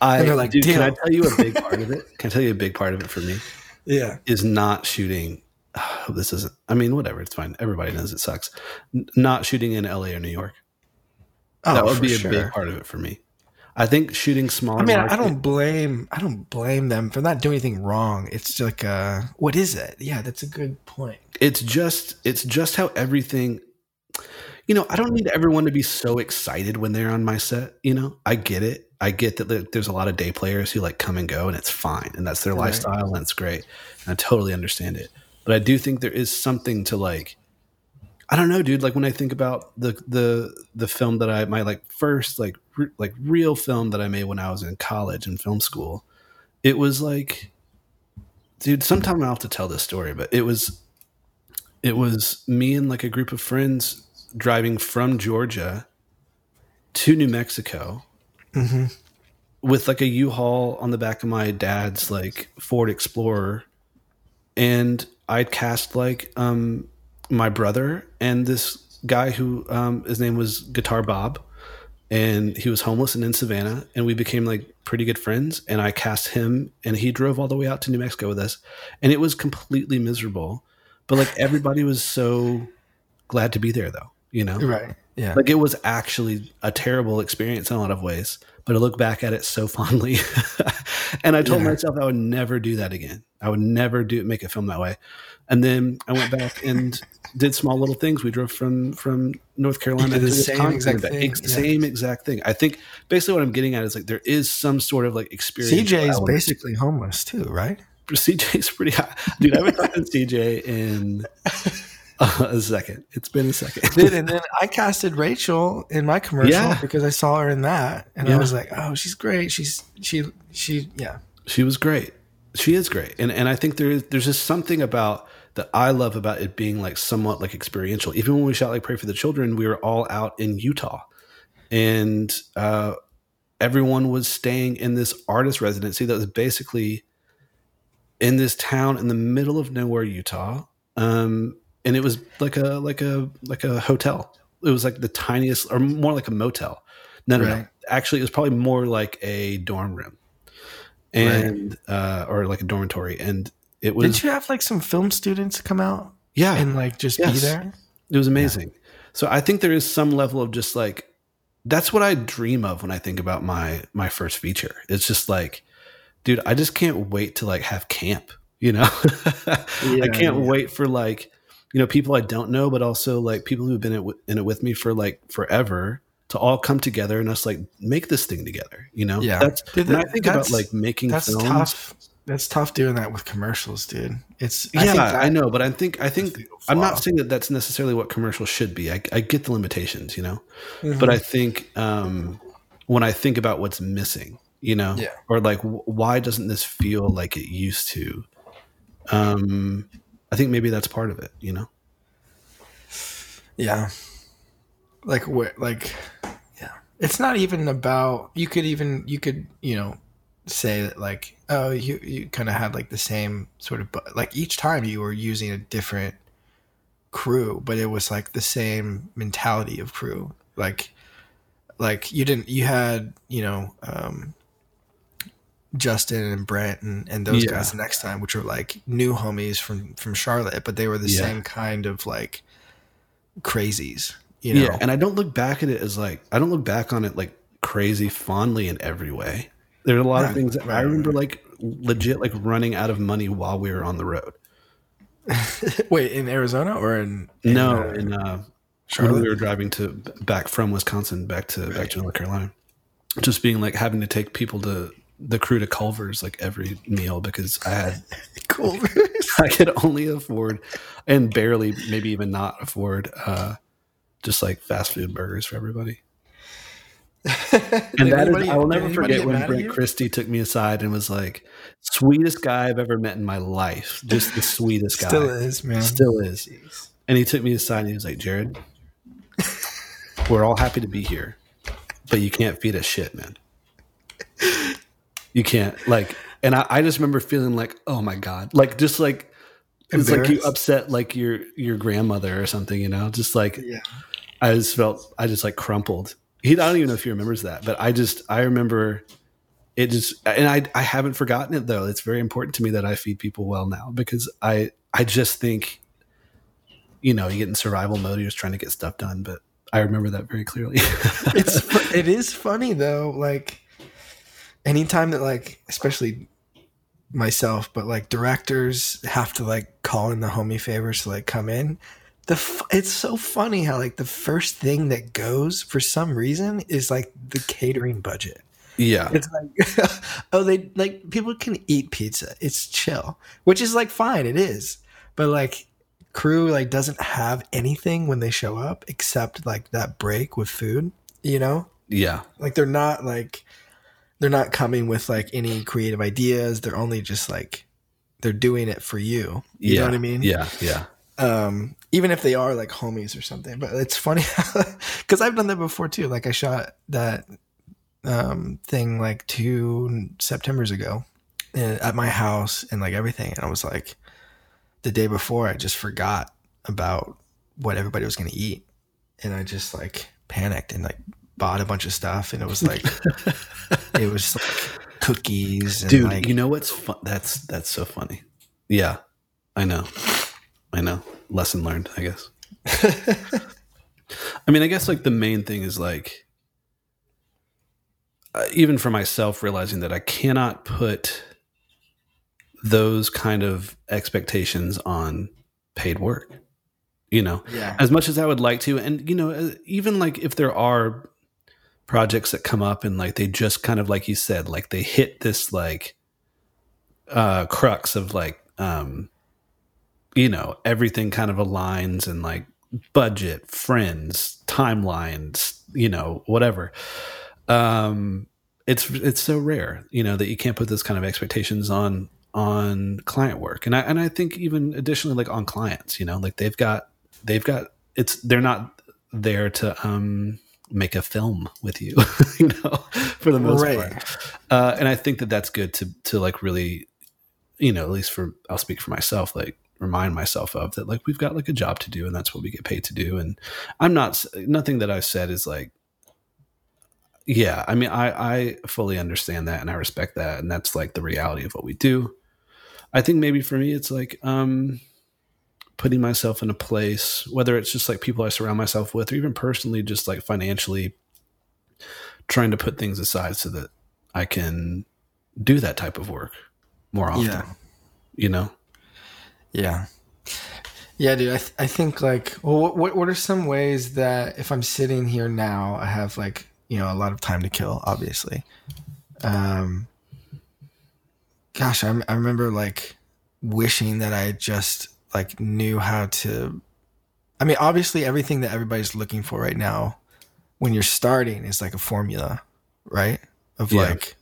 I, And they're like, dude, can I tell you a big part of it? Can I tell you a big part of it for me Yeah. is not shooting. <sighs> this isn't. I mean, whatever. It's fine. Everybody knows it sucks. N- not shooting in L.A. or New York. Oh, that would for be a sure. big part of it for me. I think shooting smaller. I mean, I don't blame I don't blame them for not doing anything wrong. It's like uh what is it? Yeah, that's a good point. it's just it's just how everything you know i don't need everyone to be so excited when they're on my set you know i get it i get that there's a lot of day players who like come and go and it's fine and that's their Right. lifestyle and it's great and i totally understand it but i do think there is something to like i don't know dude like when i think about the the the film that i my like first like re- like real film that i made when i was in college and film school it was like dude sometime i'll have to tell this story but it was it was me and like a group of friends driving from Georgia to New Mexico Mm-hmm. with like a U-Haul on the back of my dad's like Ford Explorer and I'd cast like um my brother and this guy who um his name was Guitar Bob and he was homeless and in Savannah and we became like pretty good friends and I cast him and he drove all the way out to New Mexico with us and it was completely miserable but like <laughs> everybody was so glad to be there though you know Right. Yeah. like it was actually a terrible experience in a lot of ways but i look back at it so fondly <laughs> and i told Yeah. myself i would never do that again i would never do make a film that way and then i went back and did small little things we drove from from north carolina the same exact thing, ex- yeah. same exact thing i think basically what i'm getting at is like there is some sort of like experience CJ is basically homeless too, right? cj's pretty high dude i haven't talked to cj in uh, a second it's been a second Dude, and then I casted Rachel in my commercial Yeah. because I saw her in that, and I was like, "Oh, she's great. She's she she yeah." She was great. She is great, and and I think there is there's just something about that I love about it being like somewhat like experiential. Even when we shot like Pray for the Children, we were all out in Utah, and uh, everyone was staying in this artist residency that was basically in this town in the middle of nowhere, Utah. Um, and it was like a like a like a hotel. It was like the tiniest, or more like a motel. No, no, no. Actually, it was probably more like a dorm room, and uh, or like a dormitory. And it was Didn't you have like some film students come out yeah, and like just be there? it was amazing. So I think there is some level of just like that's what I dream of when I think about my my first feature. It's just like, dude, I just can't wait to like have camp. You know, <laughs> I can't yeah. wait for like you know people I don't know, but also like people who've been in it, with me for like forever to all come together and us like make this thing together. You know, Yeah. That's Dude, when I that- think about like making That's films. tough. That's tough doing that with commercials, dude. It's Yeah, I, I, think that- know, but I think I think I'm not saying that that's necessarily what commercials should be. I, I get the limitations, you know, Mhm. but I think um, when I think about what's missing, you know, Yeah. or like w- why doesn't this feel like it used to? Um, I think maybe that's part of it, you know. Yeah. Like what like yeah. It's not even about you could even you could, you know, say that like oh you you kind of had like the same sort of bu- like each time you were using a different crew, but it was like the same mentality of crew. Like like you didn't you had, you know, um Justin and Brent and, and those Yeah. guys the next time, which were like new homies from from Charlotte, but they were the Yeah. same kind of like crazies You know? Yeah, and I don't look back at it as like I don't look back on it like crazy fondly in every way. There are a lot of things that I remember like legit like running out of money while we were on the road. <laughs> Wait, in Arizona or in, in no, uh, in uh, when we were driving to back from Wisconsin back to back to North Carolina, just being like having to take people to the crew to Culver's like every meal because I had <laughs> Culver's. <laughs> I could only afford and barely maybe even not afford uh, just like fast food burgers for everybody. <laughs> And that is, I will never forget when Brent Christie took me aside and was like, "Sweetest guy I've ever met in my life, just the sweetest <laughs> guy, Still is, man. Still is." Jeez. And he took me aside and he was like, "Jared, we're all happy to be here, but you can't feed us shit, man. You can't like." And I, I just remember feeling like, "Oh my god!" Like just like it's like you upset like your your grandmother or something, you know? Just like Yeah. I just felt I just like crumpled. He I don't even know if he remembers that, but I just I remember it just and I I haven't forgotten it though. It's very important to me that I feed people well now because I I just think you know, you get in survival mode, you're just trying to get stuff done, but I remember that very clearly. <laughs> it's it is funny though like anytime that like especially myself but like directors have to like call in the homie favors to like come in the f- it's so funny how like the first thing that goes for some reason is like the catering budget yeah. it's like <laughs> oh they like people can eat pizza it's chill which is like fine it is but like crew like doesn't have anything when they show up except like that break with food you know Yeah. like they're not like they're not coming with like any creative ideas they're only just like they're doing it for you you yeah. know what i mean Yeah. Yeah. um even if they are like homies or something but it's funny <laughs> because i've done that before too like i shot that um thing like two september's ago uh, at my house and like everything and i was like the day before i just forgot about what everybody was going to eat and i just like panicked and like bought a bunch of stuff and it was like <laughs> it was like cookies and Dude, like you know what's fun? That's that's so funny. Yeah. I know. I know. Lesson learned, I guess. <laughs> I mean, I guess like the main thing is like, uh, even for myself, realizing that I cannot put those kind of expectations on paid work. You know, yeah as much as I would like to, and you know, uh, even like if there are projects that come up and like they just kind of like you said, like they hit this like uh crux of like um you know everything kind of aligns and like budget friends timelines you know whatever. Um it's it's so rare you know that you can't put those kind of expectations on on client work. And i and i think even additionally like on clients you know like they've got they've got it's they're not there to um make a film with you <laughs> you know for the most Right. part uh and i think that that's good to to like really you know at least for i'll speak for myself like remind myself of that like we've got like a job to do and that's what we get paid to do. And i'm not nothing that i've said is like yeah i mean i i fully understand that and i respect that and that's like the reality of what we do. I think maybe for me it's like um putting myself in a place whether it's just like people i surround myself with or even personally just like financially trying to put things aside so that i can do that type of work more often Yeah. you know Yeah. Yeah, dude. I, th- I think like, well, what- what what are some ways that if I'm sitting here now, I have like you know a lot of time to kill, obviously. Um. Gosh, I, I remember like wishing that I just like knew how to. I mean, obviously, everything that everybody's looking for right now, when you're starting, is like a formula, right? Of Yeah. like,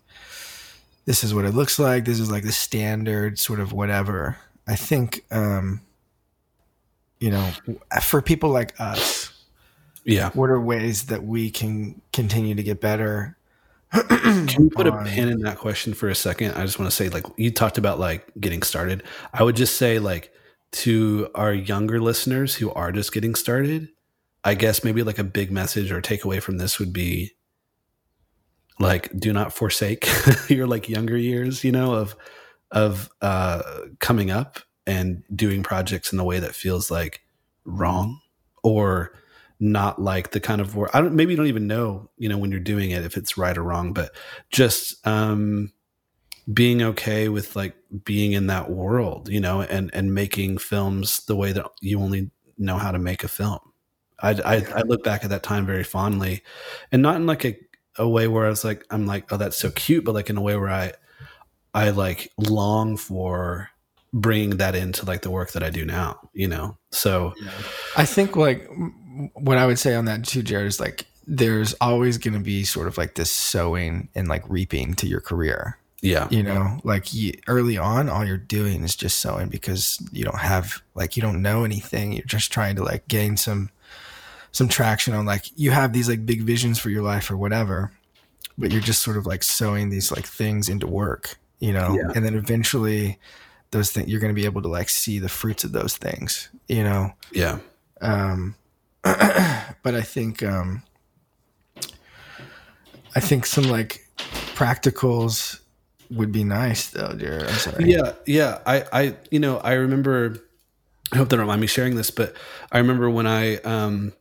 this is what it looks like. This is like the standard sort of whatever. I think, um, you know, for people like us, yeah what are ways that we can continue to get better? Can you put a pin in that question for a second? I just want to say, like, you talked about like getting started. I would just say, like, to our younger listeners who are just getting started, I guess maybe like a big message or takeaway from this would be like, do not forsake <laughs> your like younger years, you know, of of uh coming up and doing projects in a way that feels like wrong or not like the kind of work I don't maybe you don't even know, you know, when you're doing it if it's right or wrong, but just um being okay with like being in that world, you know, and and making films the way that you only know how to make a film. I, I, I look back at that time very fondly, and not in like a, a way where I was like I'm like oh that's so cute, but like in a way where I I like long for bringing that into like the work that I do now, you know. So I think like what I would say on that too, Jared, is like there's always going to be sort of like this sowing and like reaping to your career. yeah, You know, like you, early on, all you're doing is just sowing because you don't have like you don't know anything. You're just trying to like gain some some traction on like you have these like big visions for your life or whatever, but you're just sort of like sowing these like things into work. You know, Yeah. and then eventually those things you're going to be able to like see the fruits of those things. You know, yeah, um, <clears throat> but I think um, I think some like practicals would be nice though, sorry. yeah, yeah. I I you know I remember. I hope they don't mind me sharing this, but I remember when I um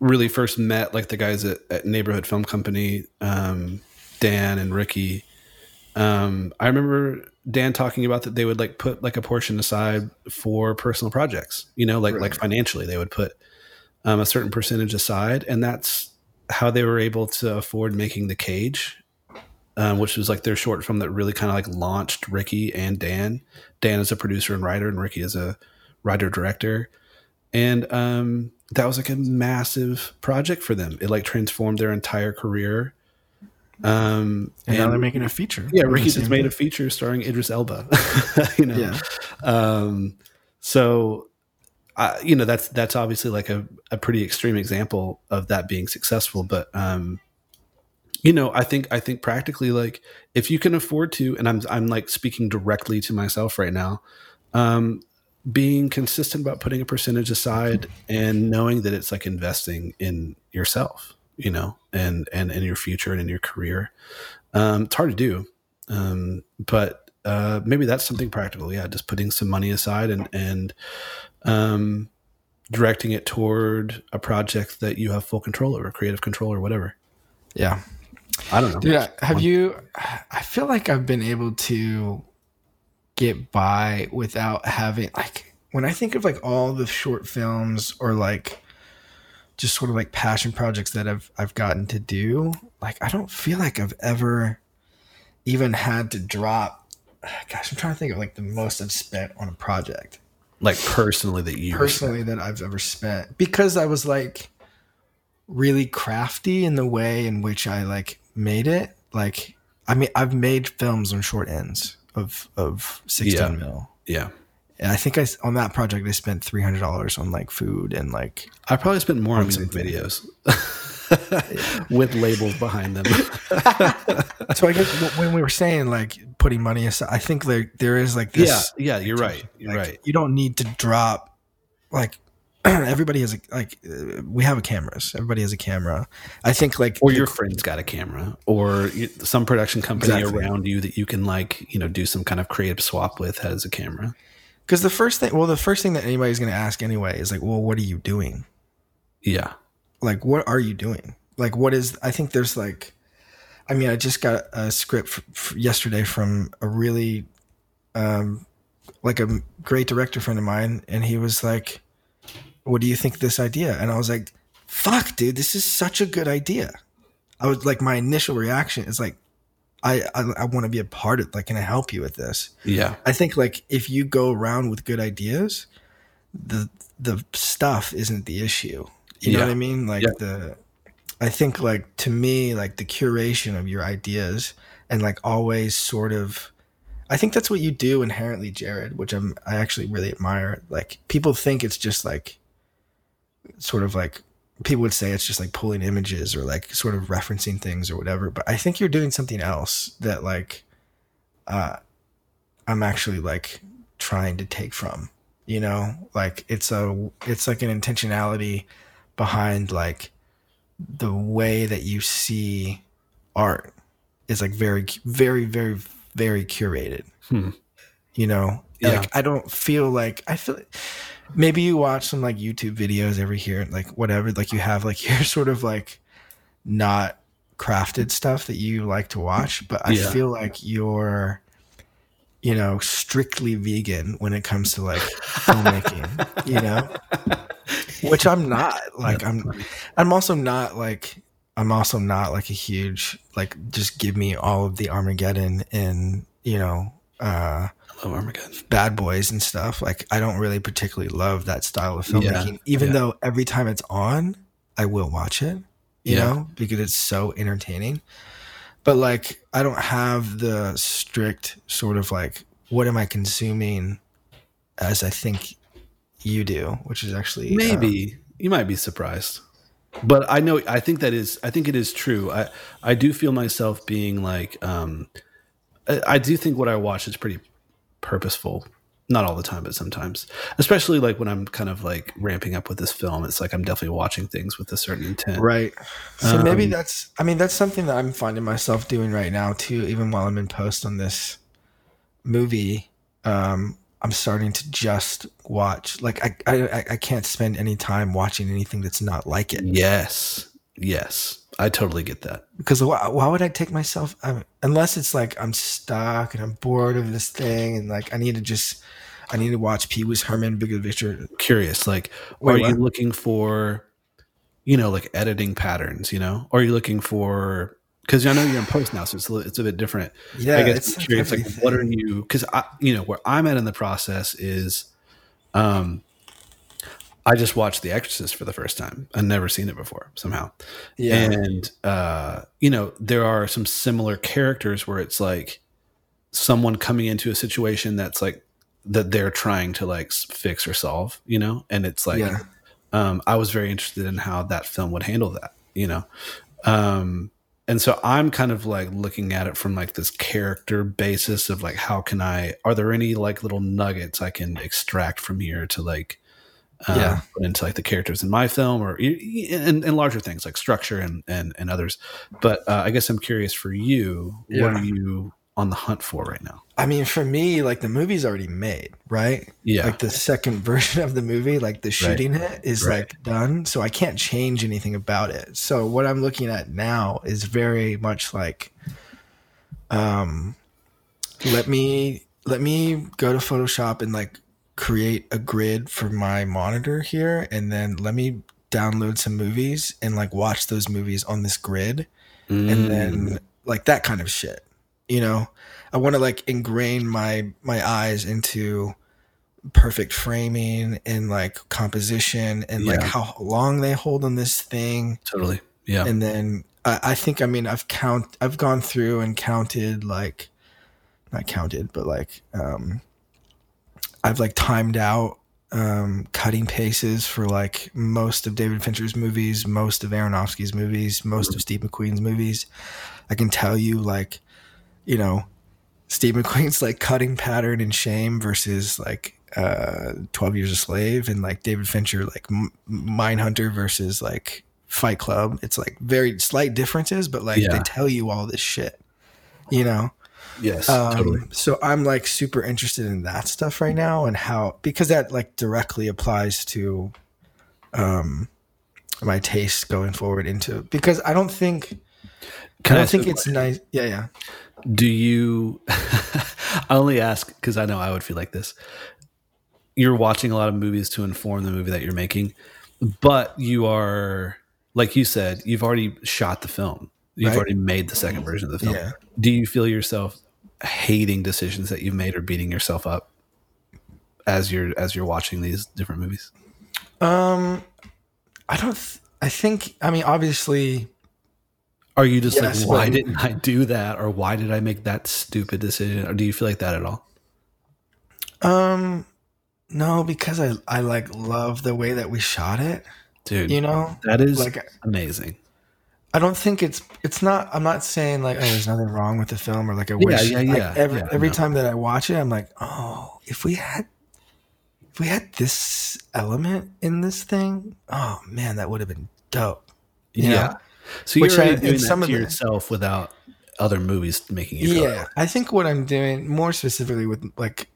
really first met like the guys at, at Neighborhood Film Company, um, Dan and Ricky. Um, I remember Dan talking about that they would like put like a portion aside for personal projects. You know, like like financially, they would put um, a certain percentage aside, and that's how they were able to afford making the cage, um, which was like their short film that really kind of like launched Ricky and Dan. Dan is a producer and writer, and Ricky is a writer director, and um, that was like a massive project for them. It like transformed their entire career. Um, And, now they're making a feature. yeah, Ricky just made a feature starring Idris Elba. <laughs> you know, Yeah. um, so I, you know that's that's obviously like a, a pretty extreme example of that being successful. But um, you know, I think I think practically like if you can afford to, and I'm I'm like speaking directly to myself right now. Um, being consistent about putting a percentage aside and knowing that it's like investing in yourself, you know, and and in your future and in your career. Um, it's hard to do, um, but uh, maybe that's something practical. Yeah, just putting some money aside and and um, directing it toward a project that you have full control over, creative control or whatever. Yeah. I don't know. Dude, I- have you? I feel like I've been able to get by without having like when I think of like all the short films or like just sort of like passion projects that I've I've gotten to do. Like I don't feel like I've ever even had to drop. Gosh, I'm trying to think of like the most I've spent on a project Like personally, that you personally that I've ever spent because I was like really crafty in the way in which I like made it. Like, I mean, I've made films on short ends of of sixteen Yeah. mil, yeah. And I think I on that project I spent three hundred dollars on like food and like I probably spent more on On music videos <laughs> with labels behind them. <laughs> so I guess when we were saying like putting money aside, I think there there is like yeah, this. yeah, you're right. You're like, right. You don't need to drop like. <clears throat> Everybody has a like. Uh, we have a cameras. Everybody has a camera. I think like Or the- your friend's got a camera, or you, some production company Exactly. around you that you can like, you know, do some kind of creative swap with has a camera. Because the first thing, well, the first thing that anybody's going to ask anyway is like, well, what are you doing? Yeah, Like, what are you doing? Like, what is, I think there's like, I mean, I just got a script f- f- yesterday from a really, um, like a great director friend of mine. And he was like, what do you think of this idea? And I was like, fuck, dude, this is such a good idea. I was like, my initial reaction is like, I, I, I want to be a part of like, can I help you with this? yeah, I think like if you go around with good ideas, the the stuff isn't the issue. You know what I mean? Like Yeah. the I think like to me like the curation of your ideas and like always sort of I think that's what you do inherently, Jared, which I'm I actually really admire. Like people think it's just like sort of like people would say it's just like pulling images or like sort of referencing things or whatever, but I think you're doing something else that like uh I'm actually like trying to take from, you know, like it's a, it's like an intentionality behind like the way that you see art is like very, very, very, very curated, Hmm. you know, Yeah. like I don't feel like I feel maybe you watch some like YouTube videos every here, like whatever. Like you have like <laughs> your sort of like not crafted stuff that you like to watch, but I Yeah. feel like you're, you know, strictly vegan when it comes to like filmmaking. <laughs> you know, which I'm not. Like I'm, I'm also not like. I'm also not like a huge like just give me all of the Armageddon and you know uh love Armageddon. bad boys and stuff like i don't really particularly love that style of Yeah, filmmaking even yeah. though every time it's on i will watch it you Yeah. know because it's so entertaining but like i don't have the strict sort of like what am i consuming as i think you do which is actually uh, Maybe you might be surprised, but I know I think that is I think it is true. I I do feel myself being like um, I, I do think what I watch is pretty purposeful. Not all the time, but sometimes, especially like when I'm kind of like ramping up with this film, it's like I'm definitely watching things with a certain intent. Right. So maybe Um, that's I mean that's something that I'm finding myself doing right now too even while I'm in post on this movie um I'm starting to just watch like I I I can't spend any time watching anything that's not like it Yes, yes, I totally get that. because why, why would I take myself I unless it's like I'm stuck and I'm bored of this thing and like I need to just I need to watch Pee Wee's Herman Bigger Picture Curious, like, Wait, are you looking for, you know, like editing patterns? You know, or are you looking for? Because I know you're in post now, so it's a, li- it's a bit different. yeah I guess it's I'm curious, like, what are you? Because I, you know, where I'm at in the process is, um, I just watched The Exorcist for the first time. I'd never seen it before somehow, yeah and uh, you know, there are some similar characters where it's like someone coming into a situation that's like that they're trying to like fix or solve, you know, and it's like yeah um, I was very interested in how that film would handle that, you know. Um, and so I'm kind of like looking at it from like this character basis of like how can I are there any like little nuggets I can extract from here to like um, Yeah. put into like the characters in my film or and, and larger things like structure and and, and others. But uh, I guess I'm curious for you, what are you on the hunt for right now? I mean, for me, like the movie's already made, right? Yeah, Like the second <laughs> version of the movie, like the shooting it is Right. like done. So I can't change anything about it. So what I'm looking at now is very much like um let me let me go to Photoshop and like create a grid for my monitor here and then let me download some movies and like watch those movies on this grid Mm. and then like that kind of shit you know? I want to like ingrain my my eyes into perfect framing and like composition and like how long they hold on this thing. Totally, yeah, and then I, I think i mean i've count i've gone through and counted like not counted but like um i've like timed out um cutting paces for like most of david fincher's movies most of aronofsky's movies most of steve mcqueen's movies. I can tell you like you know steve mcqueen's like cutting pattern in shame versus like uh 12 years a slave and like david fincher like M- mindhunter versus like fight club. It's like very slight differences but like Yeah. they tell you all this shit you know yes, um, totally. So I'm like super interested in that stuff right now and how because that like directly applies to um my taste going forward into because I don't think Can I I don't think ask a it's nice. Yeah, yeah. Do you? <laughs> I only ask because I know I would feel like this. You're watching a lot of movies to inform the movie that you're making, but you are, like you said, you've already shot the film. You've Right. already made the second version of the film. Yeah. Do you feel yourself hating decisions that you've made or beating yourself up as you're as you're watching these different movies? Um I don't th- I think I mean obviously Are you just Yes, like, why but- didn't I do that, or why did I make that stupid decision, or do you feel like that at all? um no because I I like love the way that we shot it, Dude, you know? that is Like amazing. I don't think it's it's not. I'm not saying like oh, there's nothing wrong with the film or like I Yeah, wish. yeah, like, yeah, every yeah, every no. time that I watch it, I'm like, oh, if we had if we had this element in this thing, oh man, that would have been dope. you Yeah. know? So Which you're already I- doing some of the- yourself without other movies making you Yeah, way. I think what I'm doing more specifically with like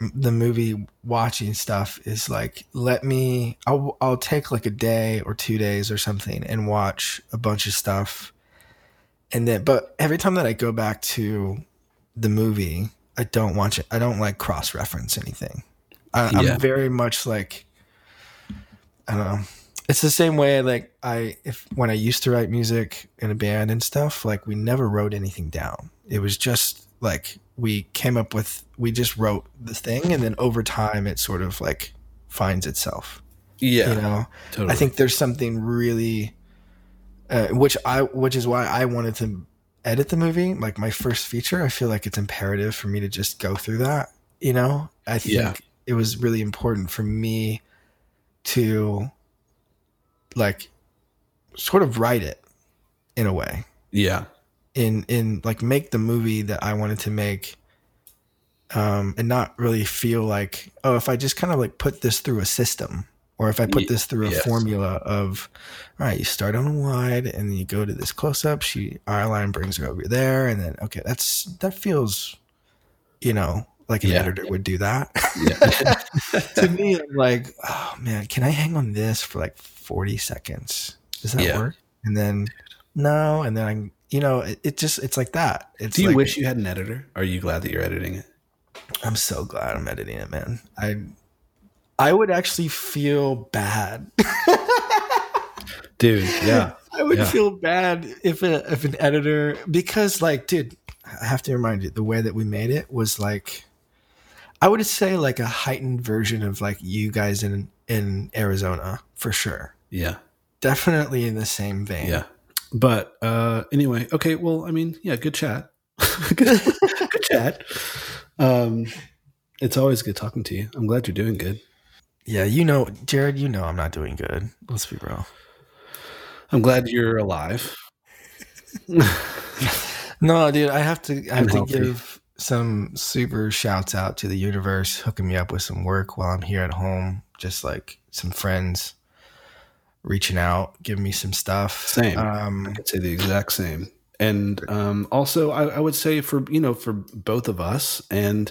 the movie watching stuff is like let me I'll I'll take like a day or 2 days or something and watch a bunch of stuff. And then but every time that I go back to the movie I don't watch it. I don't like cross reference anything. I, Yeah. I'm very much like I don't know. It's the same way like I if when I used to write music in a band and stuff like we never wrote anything down. It was just like we came up with we just wrote the thing and then over time it sort of like finds itself Yeah. you know totally. i think there's something really uh, which i which is why i wanted to edit the movie like my first feature i feel like it's imperative for me to just go through that you know i think Yeah. it was really important for me to like sort of write it in a way yeah. in in like make the movie that I wanted to make um and not really feel like oh if I just kind of like put this through a system or if I put this through a yes. formula of all right you start on a wide and then you go to this close up she eye line brings her over there and then okay that's that feels you know like an Yeah. editor would do that Yeah. <laughs> <laughs> to me I'm like oh man can I hang on this for like 40 seconds does that Yeah. work and then no and then I'm, you know it, it just it's like that it's Do you like, wish you had an editor? Are you glad that you're editing it? I'm so glad I'm editing it, man. I I would actually feel bad. Dude, yeah. <laughs> I would Yeah. feel bad if a, if an editor because like, dude, I have to remind you, the way that we made it was like I would say like a heightened version of like you guys in in Arizona for sure. yeah. Definitely in the same vein. Yeah. But uh anyway, okay, well, I mean, yeah, good chat. <laughs> good, good chat. Um it's always good talking to you. I'm glad you're doing good. Yeah, you know, Jared, you know I'm not doing good. Let's be real. I'm glad you're alive. No, dude, I have to I have to give some super shouts out to the universe hooking me up with some work while I'm here at home. Just like some friends reaching out, giving me some stuff. Same. Um, I'd say the exact same. And um, also, I, I would say for you know for both of us, and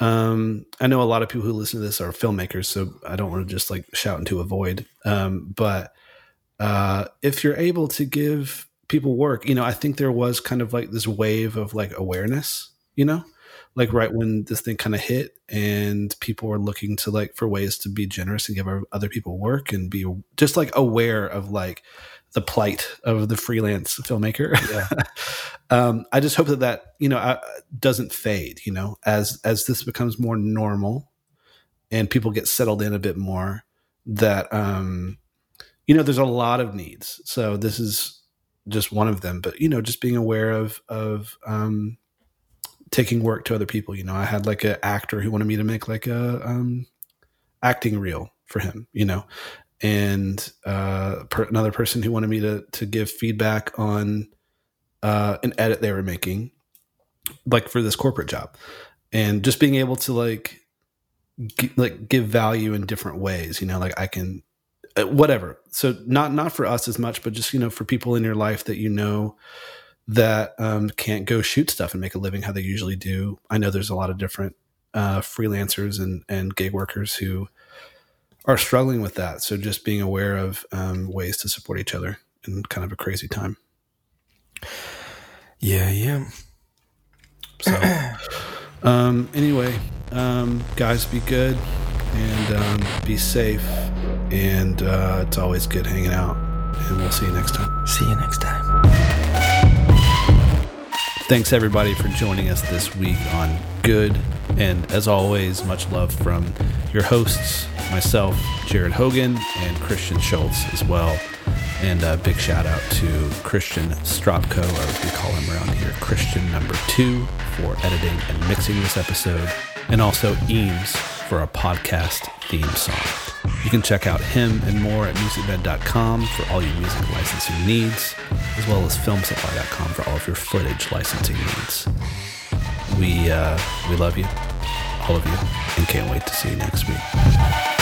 um, I know a lot of people who listen to this are filmmakers, so I don't want to just like shout into a void. Um, but uh, if you're able to give people work, you know, I think there was kind of like this wave of like awareness, you know, like right when this thing kind of hit, and people were looking to like for ways to be generous and give other people work and be just like aware of like the plight of the freelance filmmaker. Yeah. <laughs> um, I just hope that that you know uh, doesn't fade. You know, as as this becomes more normal and people get settled in a bit more, that um, you know, there's a lot of needs. So this is just one of them. But you know, just being aware of of um, taking work to other people. You know, I had like an actor who wanted me to make like a um, acting reel for him. You know, and uh, per, another person who wanted me to to give feedback on uh, an edit they were making, like for this corporate job, and just being able to like g- like give value in different ways. You know, like I can uh, whatever. So not not for us as much, but just you know for people in your life that you know that um, can't go shoot stuff and make a living how they usually do. I know there's a lot of different uh, freelancers and and gig workers who are struggling with that. So just being aware of um, ways to support each other in kind of a crazy time. yeah, yeah. So <clears throat> um, anyway, um, guys, be good and um, be safe. And uh, it's always good hanging out. And we'll see you next time. See you next time. Thanks everybody for joining us this week on Good. And as always, much love from your hosts, myself, Jared Hogan, and Christian Schultz as well. And a big shout out to Christian Stropko, or as we call him around here, Christian number two, for editing and mixing this episode. And also Eames for our podcast theme song. You can check out him and more at musicbed.com for all your music licensing needs, as well as filmsupply.com for all of your footage licensing needs. We uh, we love you, all of you, and can't wait to see you next week.